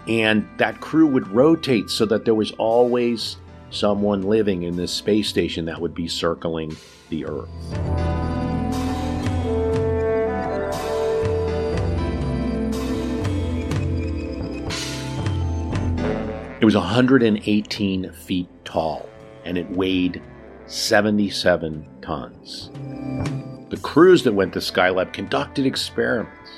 And that crew would rotate so that there was always someone living in this space station that would be circling the Earth. It was 118 feet tall and it weighed 77 tons. The crews that went to Skylab conducted experiments.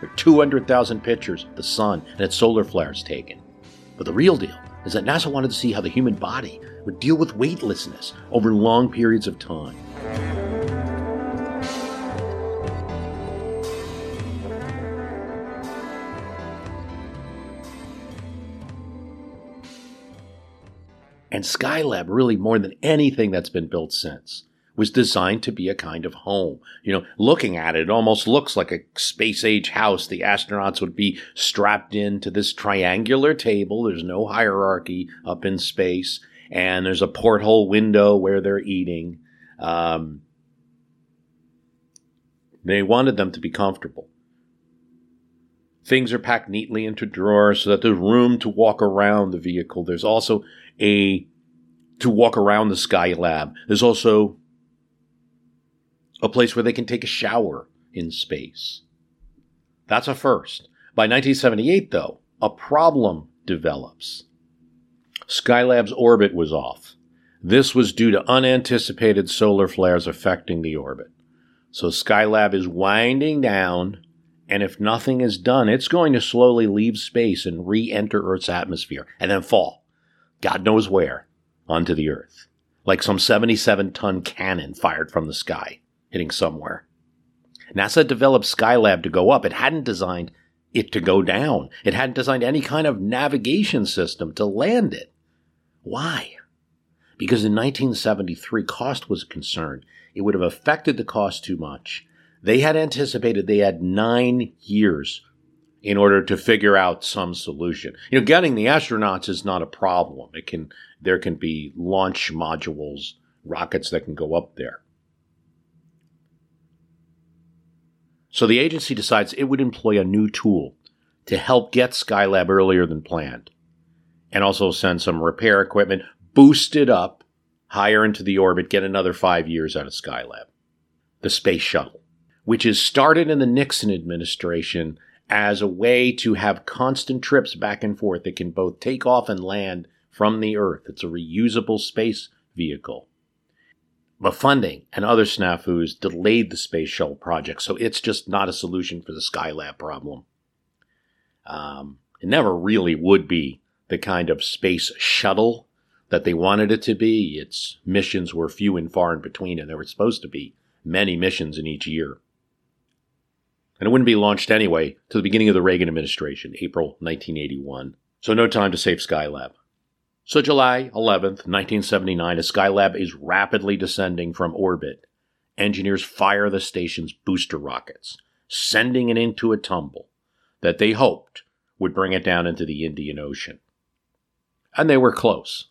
There were 200,000 pictures of the sun and its solar flares taken. But the real deal is that NASA wanted to see how the human body would deal with weightlessness over long periods of time. And Skylab, really more than anything that's been built since, was designed to be a kind of home. You know, looking at it, it almost looks like a space age house. The astronauts would be strapped into this triangular table. There's no hierarchy up in space. And there's a porthole window where they're eating. Um, they wanted them to be comfortable. Things are packed neatly into drawers so that there's room to walk around the vehicle. There's also a to walk around the Skylab. There's also a place where they can take a shower in space. That's a first. By 1978, though, a problem develops. Skylab's orbit was off. This was due to unanticipated solar flares affecting the orbit. So Skylab is winding down, and if nothing is done, it's going to slowly leave space and re enter Earth's atmosphere and then fall. God knows where, onto the earth, like some 77 ton cannon fired from the sky, hitting somewhere. NASA developed Skylab to go up. It hadn't designed it to go down. It hadn't designed any kind of navigation system to land it. Why? Because in 1973, cost was a concern. It would have affected the cost too much. They had anticipated they had nine years in order to figure out some solution. You know, getting the astronauts is not a problem. It can there can be launch modules, rockets that can go up there. So the agency decides it would employ a new tool to help get Skylab earlier than planned and also send some repair equipment, boost it up higher into the orbit, get another 5 years out of Skylab. The space shuttle, which is started in the Nixon administration as a way to have constant trips back and forth that can both take off and land from the Earth. It's a reusable space vehicle. But funding and other snafus delayed the space shuttle project, so it's just not a solution for the Skylab problem. Um, it never really would be the kind of space shuttle that they wanted it to be. Its missions were few and far in between, and there were supposed to be many missions in each year and it wouldn't be launched anyway to the beginning of the Reagan administration, April 1981. So no time to save Skylab. So July 11th, 1979, as Skylab is rapidly descending from orbit, engineers fire the station's booster rockets, sending it into a tumble that they hoped would bring it down into the Indian Ocean. And they were close.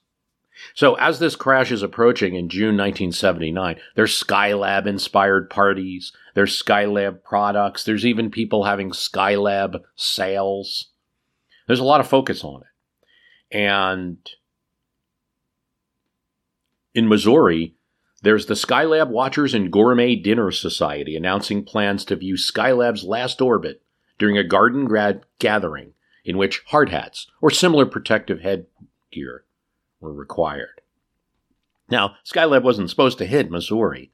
So, as this crash is approaching in June 1979, there's Skylab inspired parties, there's Skylab products, there's even people having Skylab sales. There's a lot of focus on it. And in Missouri, there's the Skylab Watchers and Gourmet Dinner Society announcing plans to view Skylab's last orbit during a garden grad gathering in which hard hats or similar protective headgear were required. Now, Skylab wasn't supposed to hit Missouri,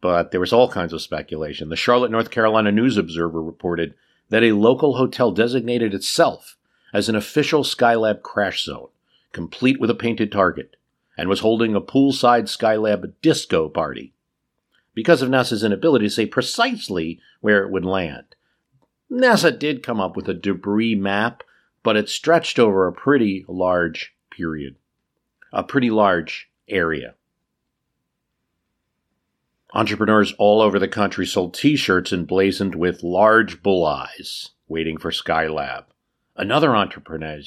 but there was all kinds of speculation. The Charlotte, North Carolina News Observer reported that a local hotel designated itself as an official Skylab crash zone, complete with a painted target, and was holding a poolside Skylab disco party because of NASA's inability to say precisely where it would land. NASA did come up with a debris map, but it stretched over a pretty large period a pretty large area. Entrepreneurs all over the country sold t shirts emblazoned with large bull eyes, waiting for Skylab. Another entrepreneur,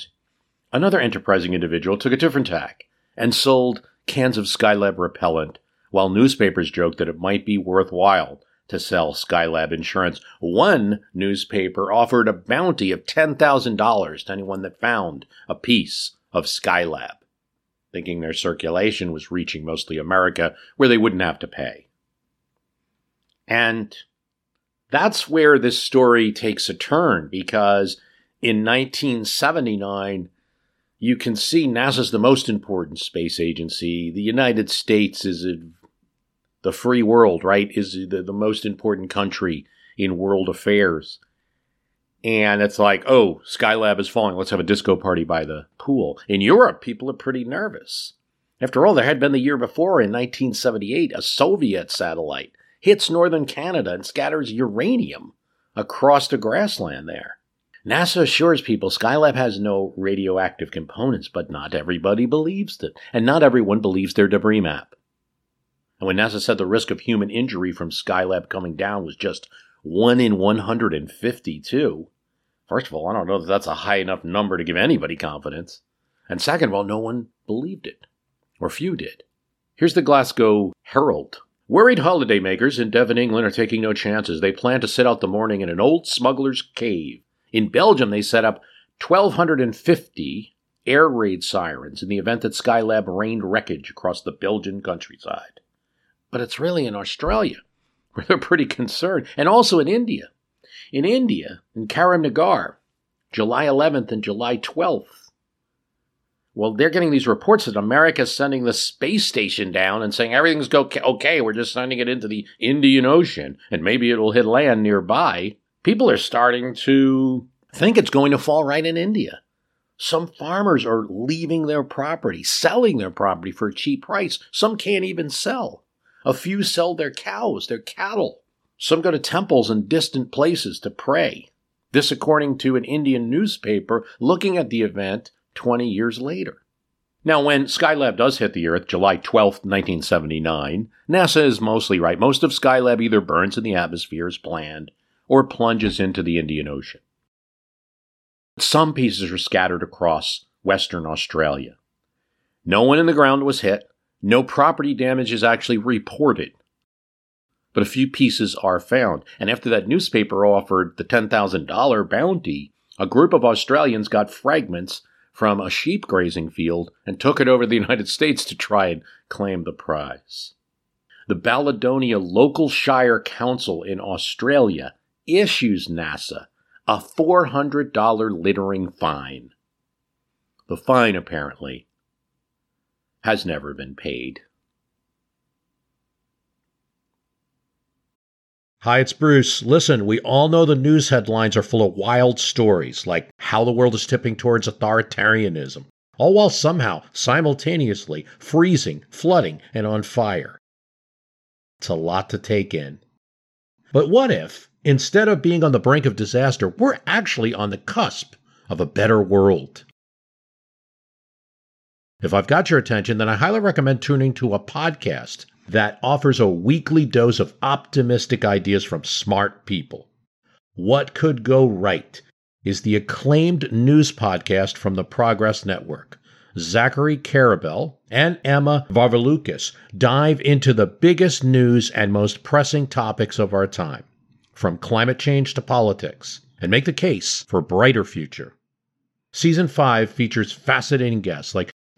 another enterprising individual took a different tack and sold cans of Skylab repellent, while newspapers joked that it might be worthwhile to sell Skylab insurance. One newspaper offered a bounty of $10,000 to anyone that found a piece of Skylab. Thinking their circulation was reaching mostly America, where they wouldn't have to pay. And that's where this story takes a turn because in 1979, you can see NASA's the most important space agency. The United States is a, the free world, right? Is the, the most important country in world affairs. And it's like, oh, Skylab is falling. Let's have a disco party by the pool. In Europe, people are pretty nervous. After all, there had been the year before, in 1978, a Soviet satellite hits northern Canada and scatters uranium across the grassland there. NASA assures people Skylab has no radioactive components, but not everybody believes it, and not everyone believes their debris map. And when NASA said the risk of human injury from Skylab coming down was just 1 in 152, first of all, I don't know that that's a high enough number to give anybody confidence. And second of all, no one believed it, or few did. Here's the Glasgow Herald. Worried holidaymakers in Devon, England are taking no chances. They plan to sit out the morning in an old smuggler's cave in Belgium, they set up 1,250 air raid sirens in the event that Skylab rained wreckage across the Belgian countryside. But it's really in Australia where they're pretty concerned, and also in India. In India, in Karimnagar, July 11th and July 12th. Well, they're getting these reports that America's sending the space station down and saying everything's okay, we're just sending it into the Indian Ocean, and maybe it'll hit land nearby people are starting to think it's going to fall right in India. Some farmers are leaving their property, selling their property for a cheap price. Some can't even sell. A few sell their cows, their cattle. Some go to temples in distant places to pray. This, according to an Indian newspaper looking at the event 20 years later. Now, when Skylab does hit the Earth, July 12, 1979, NASA is mostly right. Most of Skylab either burns in the atmosphere as planned, or plunges into the Indian Ocean. Some pieces are scattered across Western Australia. No one in the ground was hit. No property damage is actually reported. But a few pieces are found. And after that newspaper offered the $10,000 bounty, a group of Australians got fragments from a sheep grazing field and took it over to the [LAUGHS] United States to try and claim the prize. The Balladonia Local Shire Council in Australia issues NASA a $400 littering fine. The fine, apparently, has never been paid. Hi, it's Bruce. Listen, we all know the news headlines are full of wild stories, like how the world is tipping towards authoritarianism, all while somehow simultaneously freezing, flooding, and on fire. It's a lot to take in. But what if, Instead of being on the brink of disaster, we're actually on the cusp of a better world. If I've got your attention, then I highly recommend tuning to a podcast that offers a weekly dose of optimistic ideas from smart people. What Could Go Right is the acclaimed news podcast from the Progress Network. Zachary Karabell and Emma Varvaloucas dive into the biggest news and most pressing topics of our time from climate change to politics, and make the case for a brighter future. Season 5 features fascinating guests like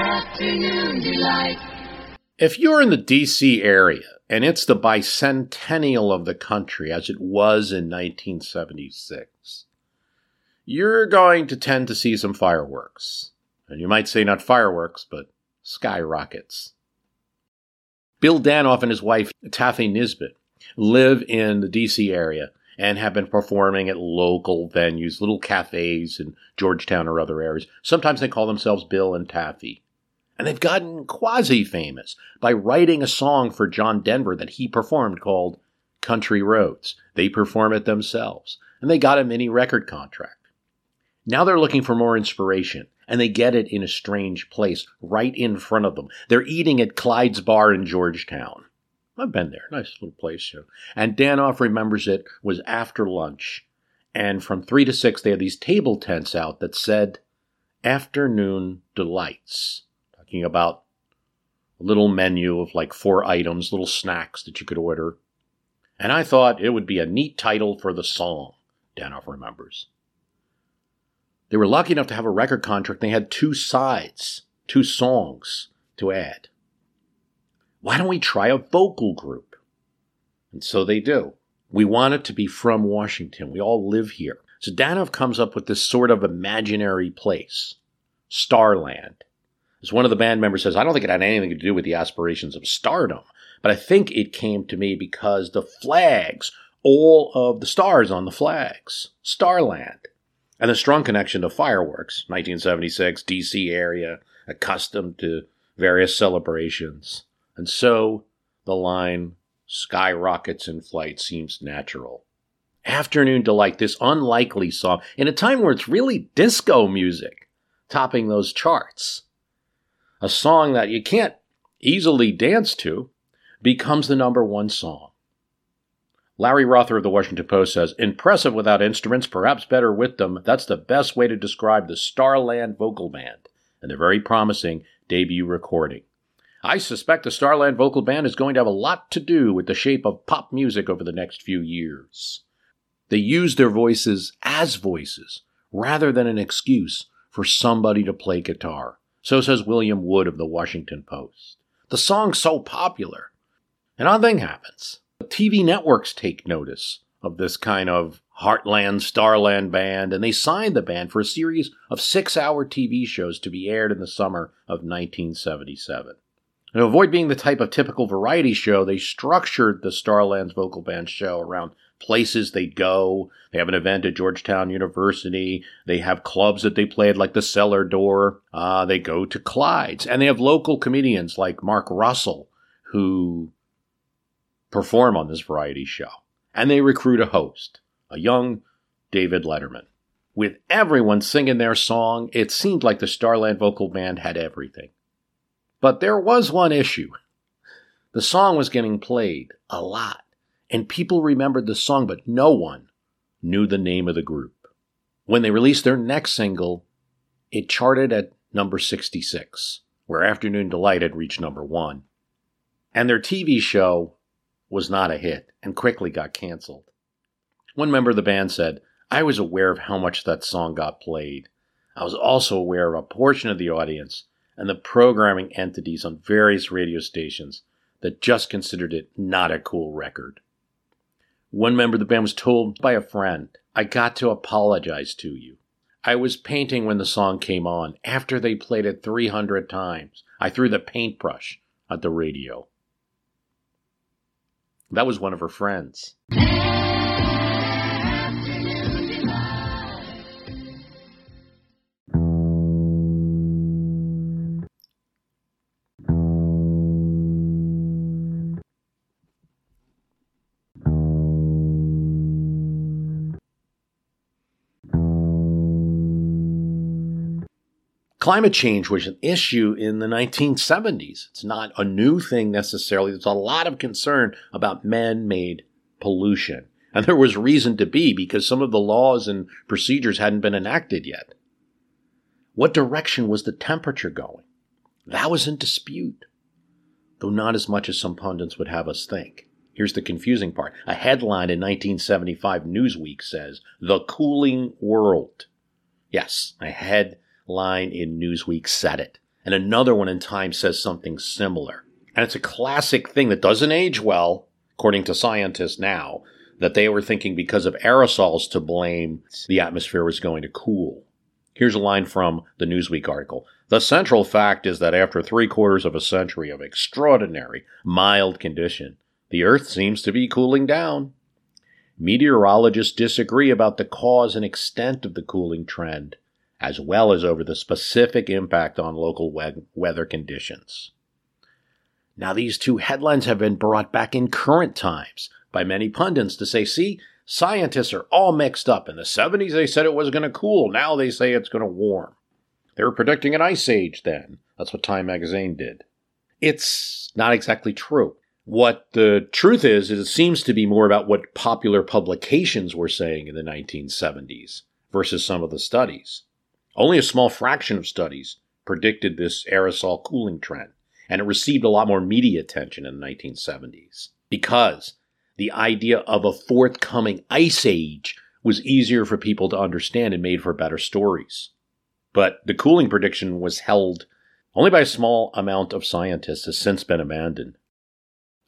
Afternoon Delight. If you're in the DC area and it's the bicentennial of the country as it was in 1976, you're going to tend to see some fireworks. And you might say not fireworks, but skyrockets. Bill Danoff and his wife, Taffy Nivert, live in the DC area and have been performing at local venues, little cafes in Georgetown or other areas. Sometimes they call themselves Bill and Taffy. And they've gotten quasi famous by writing a song for John Denver that he performed called Country Roads. They perform it themselves, and they got a mini record contract. Now they're looking for more inspiration, and they get it in a strange place right in front of them. They're eating at Clyde's Bar in Georgetown. I've been there. Nice little place. And Danoff remembers it was after lunch. And from 3 to 6, they had these table tents out that said Afternoon Delights, talking about a little menu of like four items, little snacks that you could order. And I thought it would be a neat title for the song, Danoff remembers. They were lucky enough to have a record contract. They had two sides, two songs to add. Why don't we try a vocal group? And so they do. We want it to be from Washington. We all live here. So Danoff comes up with this sort of imaginary place, Starland. As one of the band members says, I don't think it had anything to do with the aspirations of stardom, but I think it came to me because the flags, all of the stars on the flags, Starland and the strong connection to fireworks. 1976, DC area, accustomed to various celebrations. And so the line skyrockets in flight seems natural. Afternoon Delight, this unlikely song, in a time where it's really disco music, topping those charts. A song that you can't easily dance to becomes the number one song. Larry Rohter of the Washington Post says, impressive without instruments, perhaps better with them. That's the best way to describe the Starland Vocal Band and their very promising debut recording. I suspect the Starland Vocal Band is going to have a lot to do with the shape of pop music over the next few years. They use their voices as voices rather than an excuse for somebody to play guitar. So says William Wood of the Washington Post. The song's so popular. An odd thing happens. The TV networks take notice of this kind of Heartland Starland band, and they signed the band for a series of six hour TV shows to be aired in the summer of 1977. And to avoid being the type of typical variety show, they structured the Starland's vocal band show around places they'd go. They have an event at Georgetown University. They have clubs that they played, like the Cellar Door. Uh, they go to Clyde's. And they have local comedians like Mark Russell, who perform on this variety show. And they recruit a host, a young David Letterman. With everyone singing their song, it seemed like the Starland Vocal Band had everything. But there was one issue. The song was getting played a lot, and people remembered the song, but no one knew the name of the group. When they released their next single, it charted at number 66, where Afternoon Delight had reached number one. And their TV show was not a hit and quickly got canceled. One member of the band said, I was aware of how much that song got played. I was also aware of a portion of the audience and the programming entities on various radio stations that just considered it not a cool record. One member of the band was told by a friend, I got to apologize to you. I was painting when the song came on. After they played it 300 times, I threw the paintbrush at the radio. That was one of her friends. Climate change was an issue in the 1970s. It's not a new thing necessarily. There's a lot of concern about man made pollution. And there was reason to be because some of the laws and procedures hadn't been enacted yet. What direction was the temperature going? That was in dispute, though not as much as some pundits would have us think. Here's the confusing part. A headline in 1975 Newsweek says, The Cooling World. Yes, a headline in Newsweek said it. And another one in Time says something similar. And it's a classic thing that doesn't age well, according to scientists now, that they were thinking because of aerosols to blame, the atmosphere was going to cool. Here's a line from the Newsweek article. The central fact is that after three quarters of a century of extraordinary, mild condition, the Earth seems to be cooling down. Meteorologists disagree about the cause and extent of the cooling trend, as well as over the specific impact on local we- weather conditions. Now, these two headlines have been brought back in current times by many pundits to say, see, scientists are all mixed up. In the 70s, they said it was going to cool. Now they say it's going to warm. They were predicting an ice age then. That's what Time magazine did. It's not exactly true. What the truth is, is it seems to be more about what popular publications were saying in the 1970s versus some of the studies. Only a small fraction of studies predicted this aerosol cooling trend, and it received a lot more media attention in the 1970s because the idea of a forthcoming ice age was easier for people to understand and made for better stories. But the cooling prediction was held only by a small amount of scientists, has since been abandoned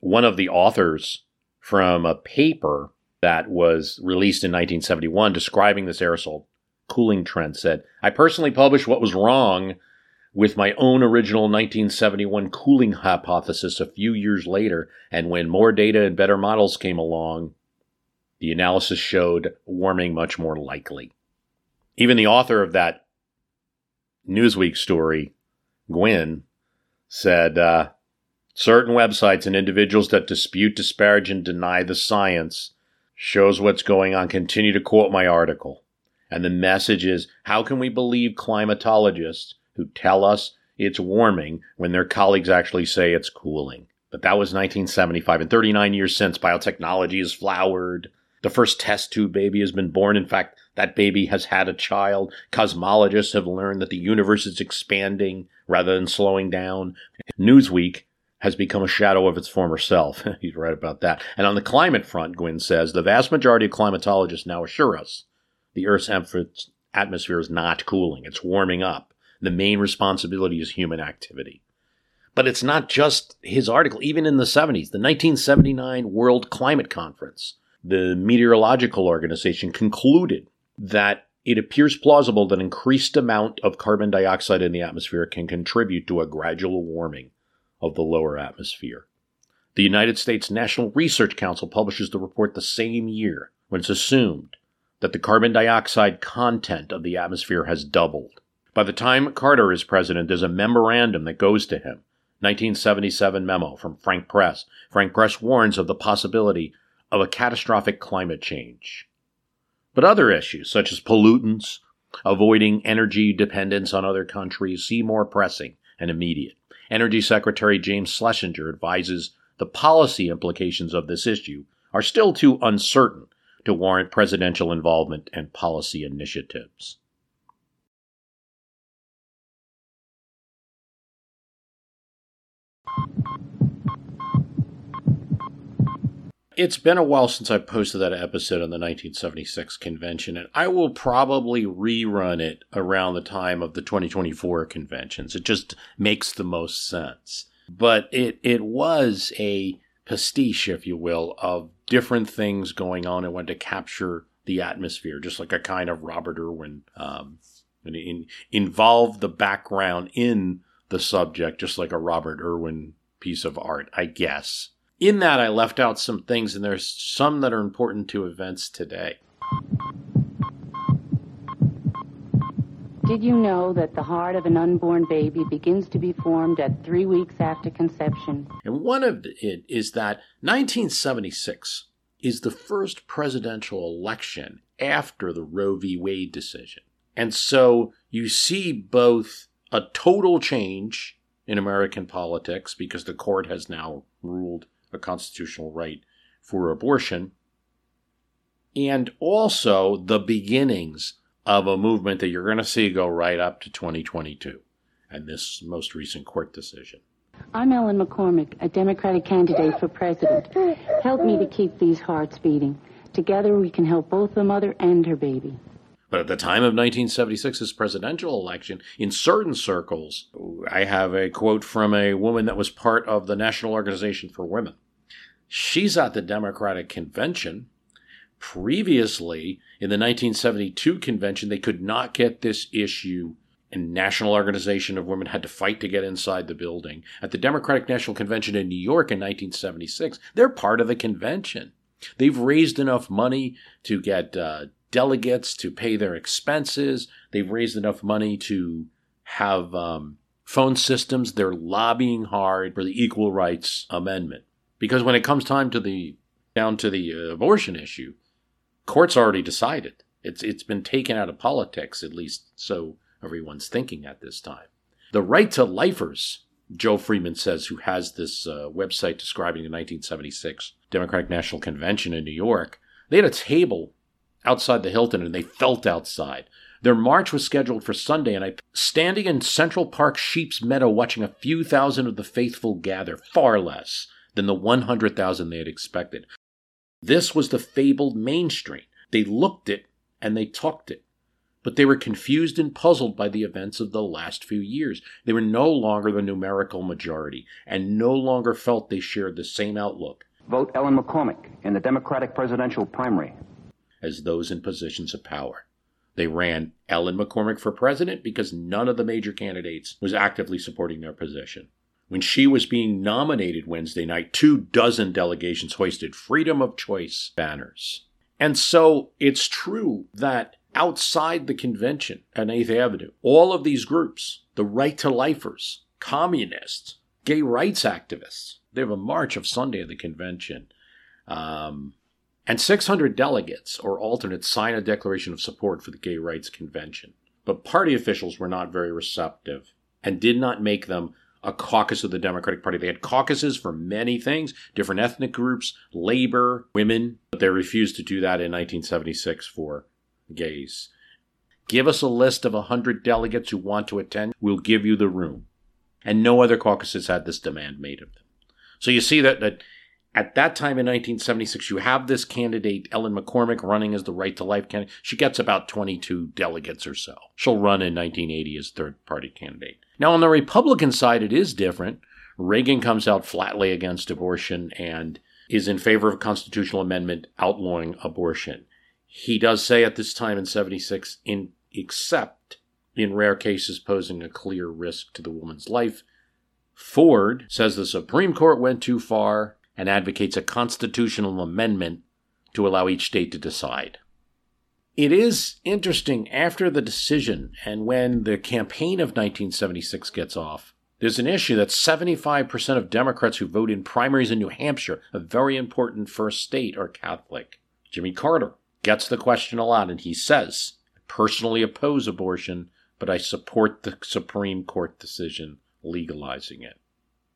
one of the authors from a paper that was released in 1971 describing this aerosol cooling trend said, I personally published what was wrong with my own original 1971 cooling hypothesis a few years later, and when more data and better models came along, the analysis showed warming much more likely. Even the author of that Newsweek story, Gwynne, said, uh, Certain websites and individuals that dispute, disparage, and deny the science shows what's going on. Continue to quote my article. And the message is how can we believe climatologists who tell us it's warming when their colleagues actually say it's cooling? But that was 1975. And 39 years since, biotechnology has flowered. The first test tube baby has been born. In fact, that baby has had a child. Cosmologists have learned that the universe is expanding rather than slowing down. Newsweek has become a shadow of its former self. [LAUGHS] He's right about that. And on the climate front, Gwynne says, the vast majority of climatologists now assure us the Earth's atmosphere is not cooling, it's warming up. The main responsibility is human activity. But it's not just his article. Even in the 70s, the 1979 World Climate Conference, the Meteorological Organization concluded that it appears plausible that increased amount of carbon dioxide in the atmosphere can contribute to a gradual warming of the lower atmosphere. The United States National Research Council publishes the report the same year when it's assumed that the carbon dioxide content of the atmosphere has doubled. By the time Carter is president, there's a memorandum that goes to him. 1977 memo from Frank Press. Frank Press warns of the possibility of a catastrophic climate change. But other issues, such as pollutants, avoiding energy dependence on other countries, seem more pressing and immediate. Energy Secretary James Schlesinger advises the policy implications of this issue are still too uncertain to warrant presidential involvement and policy initiatives. It's been a while since I posted that episode on the 1976 convention, and I will probably rerun it around the time of the 2024 conventions. It just makes the most sense. But it, it was a pastiche, if you will, of different things going on and wanted to capture the atmosphere, just like a kind of Robert Irwin, um, and in, involve the background in the subject, just like a Robert Irwin piece of art, I guess in that, I left out some things, and there's some that are important to events today. Did you know that the heart of an unborn baby begins to be formed at three weeks after conception? And one of it is that 1976 is the first presidential election after the Roe v. Wade decision. And so you see both a total change in American politics because the court has now ruled a constitutional right for abortion, and also the beginnings of a movement that you're going to see go right up to 2022 and this most recent court decision. I'm Ellen McCormack, a Democratic candidate for president. Help me to keep these hearts beating. Together we can help both the mother and her baby. But at the time of 1976's presidential election, in certain circles, I have a quote from a woman that was part of the National Organization for Women. She's at the Democratic convention. Previously, in the 1972 convention, they could not get this issue and National Organization of Women had to fight to get inside the building. At the Democratic National Convention in New York in 1976, they're part of the convention. They've raised enough money to get uh, delegates to pay their expenses. They've raised enough money to have um, phone systems. They're lobbying hard for the Equal Rights Amendment because when it comes time to the down to the uh, abortion issue, courts already decided. It's it's been taken out of politics, at least so everyone's thinking at this time. The right to lifers, Jo Freeman says, who has this uh, website describing the 1976 Democratic National Convention in New York, they had a table outside the Hilton and they felt outside. Their march was scheduled for Sunday, and I standing in Central Park Sheep's Meadow watching a few thousand of the faithful gather, far less than the 100,000 they had expected. This was the fabled Main Street. They looked it and they talked it but they were confused and puzzled by the events of the last few years. They were no longer the numerical majority and no longer felt they shared the same outlook. Vote Ellen McCormack in the Democratic presidential primary. As those in positions of power. They ran Ellen McCormack for president because none of the major candidates was actively supporting their position. When she was being nominated Wednesday night, two dozen delegations hoisted freedom of choice banners. And so it's true that outside the convention at 8th Avenue. All of these groups, the right to lifers, communists, gay rights activists, they have a march of Sunday at the convention. Um, and 600 delegates or alternates sign a declaration of support for the Gay Rights Convention. But party officials were not very receptive and did not make them a caucus of the Democratic Party. They had caucuses for many things, different ethnic groups, labor, women, but they refused to do that in 1976 for gays. Give us a list of a 100 delegates who want to attend. We'll give you the room. And no other caucuses had this demand made of them. So you see that, that at that time in 1976, you have this candidate, Ellen McCormack, running as the Right to Life candidate. She gets about 22 delegates or so. She'll run in 1980 as third party candidate. Now, on the Republican side, it is different. Reagan comes out flatly against abortion and is in favor of a constitutional amendment outlawing abortion. He does say at this time in 76, in, except in rare cases posing a clear risk to the woman's life. Ford says the Supreme Court went too far and advocates a constitutional amendment to allow each state to decide. It is interesting after the decision and when the campaign of 1976 gets off, there's an issue that 75% of Democrats who vote in primaries in New Hampshire, a very important first state, are Catholic. Jimmy Carter gets the question a lot, and he says, I personally oppose abortion, but I support the Supreme Court decision legalizing it.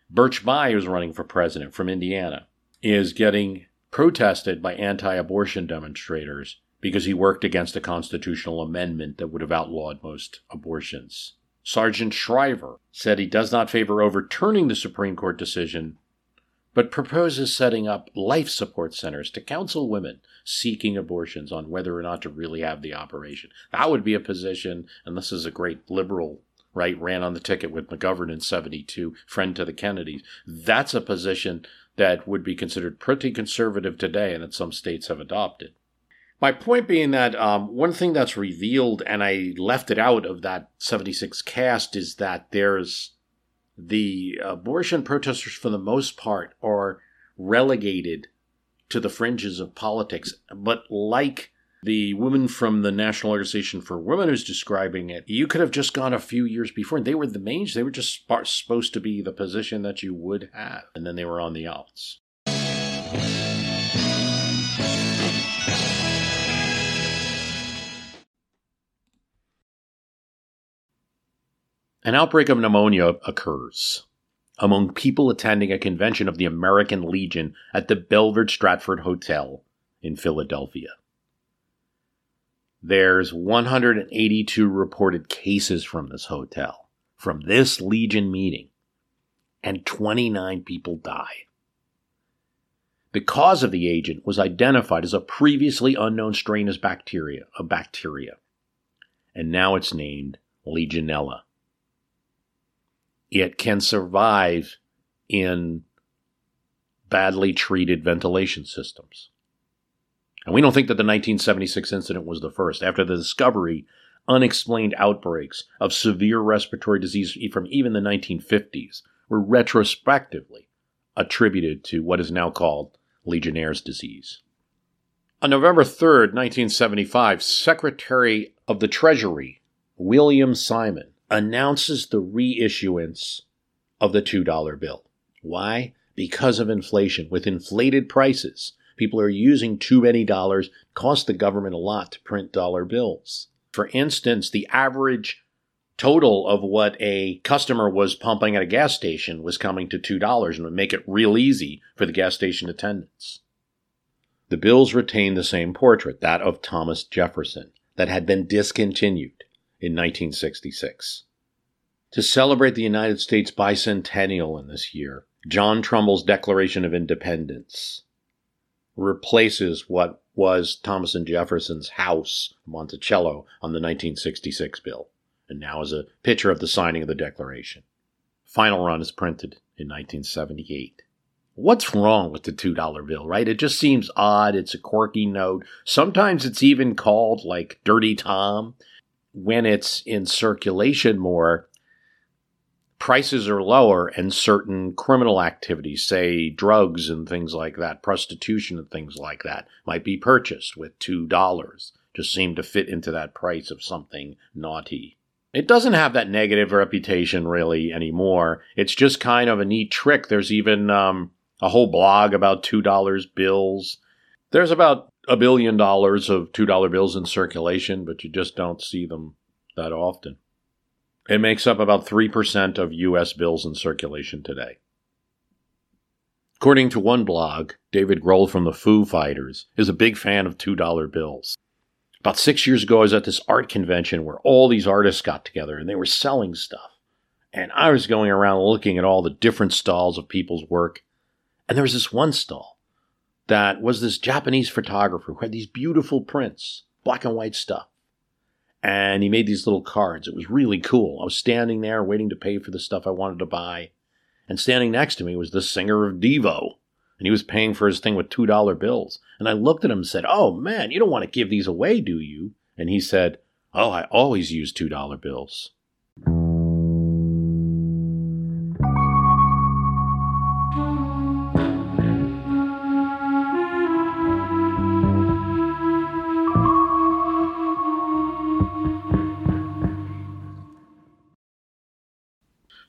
Birch Bayh, who's running for president from Indiana, is getting protested by anti abortion demonstrators because he worked against a constitutional amendment that would have outlawed most abortions. Sargent Shriver said he does not favor overturning the Supreme Court decision, but proposes setting up life support centers to counsel women seeking abortions on whether or not to really have the operation. That would be a position, and this is a great liberal, right? Ran on the ticket with McGovern in 72, friend to the Kennedys. That's a position that would be considered pretty conservative today and that some states have adopted. My point being that um, one thing that's revealed, and I left it out of that 76 cast, is that there's the abortion protesters, for the most part, are relegated to the fringes of politics. But like the woman from the National Organization for Women who's describing it, you could have just gone a few years before. And they were the main, they were just supposed to be the position that you would have. And then they were on the outs. An outbreak of pneumonia occurs among people attending a convention of the American Legion at the Bellevue Stratford Hotel in Philadelphia. There's 182 reported cases from this hotel, from this Legion meeting, and 29 people die. The cause of the agent was identified as a previously unknown strain of bacteria, a bacteria, and now it's named Legionella. It can survive in badly treated ventilation systems. And we don't think that the 1976 incident was the first. After the discovery, unexplained outbreaks of severe respiratory disease from even the 1950s were retrospectively attributed to what is now called Legionnaire's disease. On November 3, 1975, Secretary of the Treasury William Simon announces the reissuance of the $2 bill. Why? Because of inflation. With inflated prices, people are using too many dollars, cost the government a lot to print dollar bills. For instance, the average total of what a customer was pumping at a gas station was coming to $2 and would make it real easy for the gas station attendants. The bills retained the same portrait, that of Thomas Jefferson, that had been discontinued in 1966. To celebrate the United States bicentennial in this year, John Trumbull's Declaration of Independence replaces what was Thomas and Jefferson's house, Monticello, on the 1966 bill, and now is a picture of the signing of the Declaration. Final run is printed in 1978. What's wrong with the $2 bill, right? It just seems odd. It's a quirky note. Sometimes it's even called like Dirty Tom. When it's in circulation more, prices are lower and certain criminal activities, say drugs and things like that, prostitution and things like that, might be purchased with $2. Just seem to fit into that price of something naughty. It doesn't have that negative reputation really anymore. It's just kind of a neat trick. There's even um, a whole blog about $2 bills. There's about a billion dollars of $2 bills in circulation, but you just don't see them that often. It makes up about 3% of U.S. bills in circulation today. According to one blog, David Grohl from the Foo Fighters is a big fan of $2 bills. About six years ago, I was at this art convention where all these artists got together and they were selling stuff. And I was going around looking at all the different stalls of people's work. And there was this one stall that was this Japanese photographer who had these beautiful prints, black and white stuff and he made these little cards. It was really cool. I was standing there waiting to pay for the stuff I wanted to buy, and standing next to me was the singer of Devo, and he was paying for his thing with $2 bills. And I looked at him and said, Oh man, you don't want to give these away, do you? And he said, Oh, I always use $2 bills.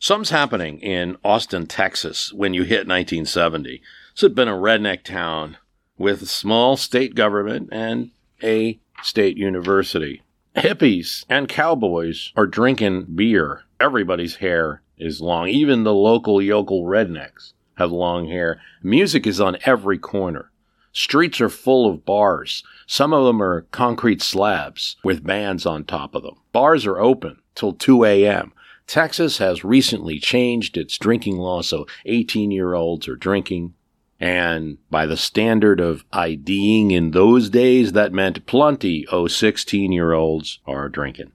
Something's happening in Austin, Texas when you hit 1970. This had been a redneck town with a small state government and a state university. Hippies and cowboys are drinking beer. Everybody's hair is long. Even the local yokel rednecks have long hair. Music is on every corner. Streets are full of bars. Some of them are concrete slabs with bands on top of them. Bars are open till 2 a.m. Texas has recently changed its drinking law so 18 year olds are drinking. And by the standard of IDing in those days, that meant plenty of 16 year olds are drinking.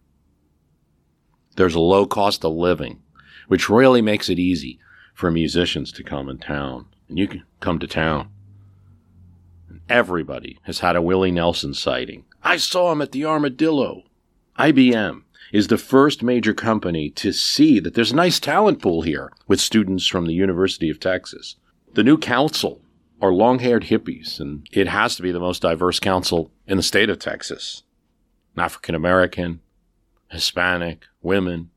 There's a low cost of living, which really makes it easy for musicians to come in town. And you can come to town. Everybody has had a Willie Nelson sighting. I saw him at the Armadillo. IBM is the first major company to see that there's a nice talent pool here with students from the University of Texas. The new council are long haired hippies, and it has to be the most diverse council in the state of Texas. African American, Hispanic, women.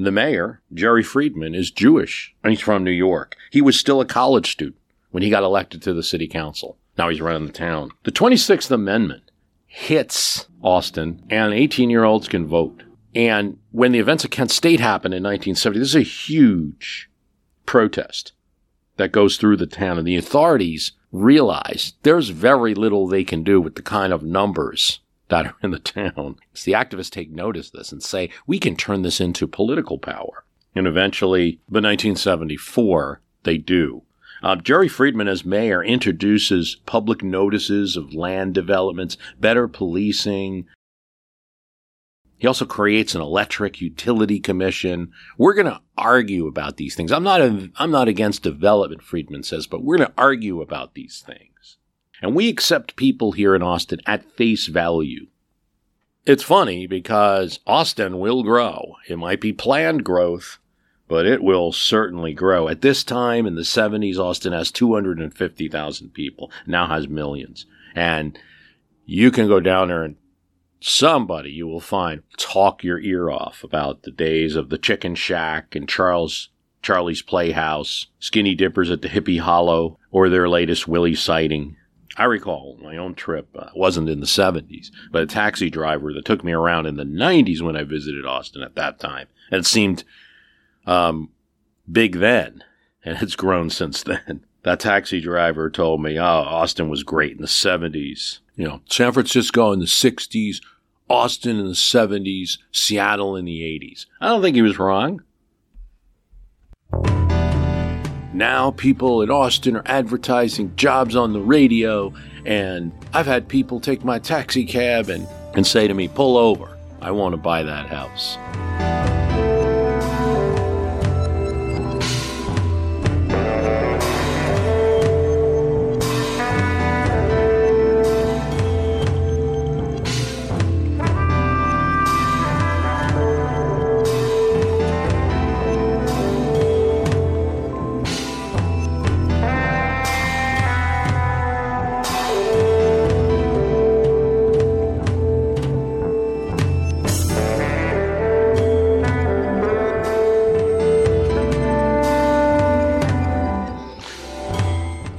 The mayor, Jerry Friedman, is Jewish, and he's from New York. He was still a college student when he got elected to the city council. Now he's running the town. The 26th Amendment hits Austin, and 18 year olds can vote. And when the events at Kent State happened in 1970, this is a huge protest that goes through the town. And the authorities realize there's very little they can do with the kind of numbers that are in the town. So the activists take notice of this and say, we can turn this into political power. And eventually, by 1974, they do. Uh, Jerry Friedman, as mayor, introduces public notices of land developments, better policing. He also creates an electric utility commission. We're going to argue about these things. I'm not, a, I'm not against development, Friedman says, but we're going to argue about these things. And we accept people here in Austin at face value. It's funny because Austin will grow. It might be planned growth, but it will certainly grow. At this time in the 70s, Austin has 250,000 people, now has millions. And you can go down there and somebody you will find talk your ear off about the days of the Chicken Shack and Charles Charlie's Playhouse, Skinny Dippers at the Hippie Hollow, or their latest Willie sighting. I recall my own trip uh, wasn't in the 70s, but a taxi driver that took me around in the 90s when I visited Austin at that time. And it seemed um, big then, and it's grown since then. That taxi driver told me, oh, Austin was great in the 70s. You know, San Francisco in the 60s, Austin in the 70s, Seattle in the 80s. I don't think he was wrong. Now people in Austin are advertising jobs on the radio, and I've had people take my taxi cab and, and say to me, pull over. I want to buy that house.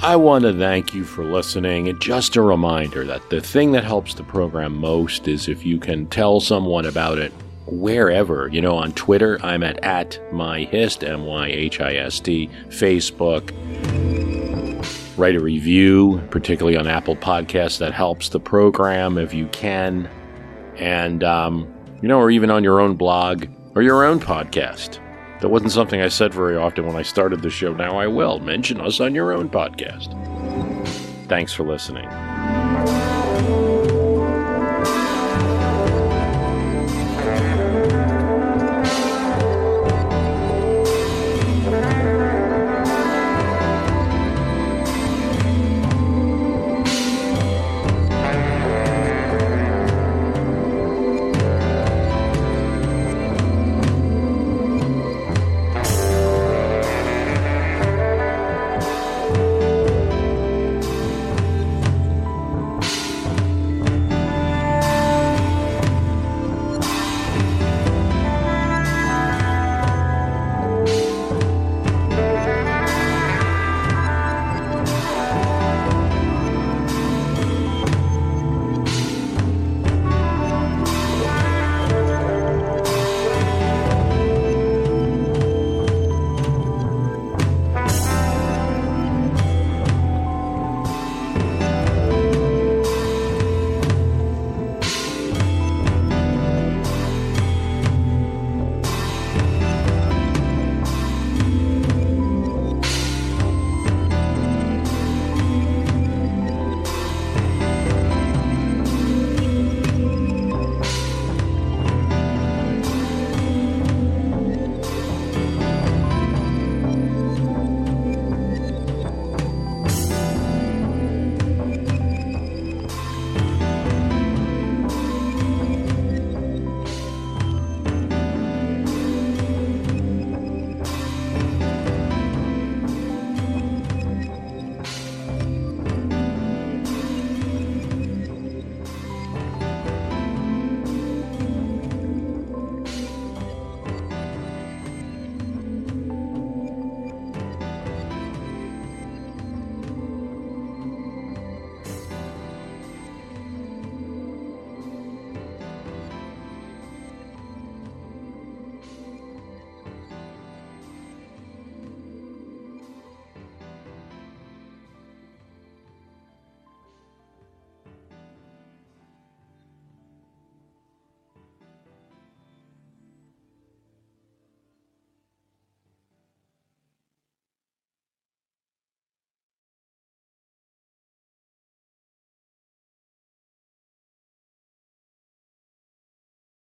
I want to thank you for listening. And just a reminder that the thing that helps the program most is if you can tell someone about it wherever. You know, on Twitter, I'm at, at myhist, M Y H I S T, Facebook. Write a review, particularly on Apple Podcasts, that helps the program if you can. And, um, you know, or even on your own blog or your own podcast. That wasn't something I said very often when I started the show. Now I will. Mention us on your own podcast. Thanks for listening.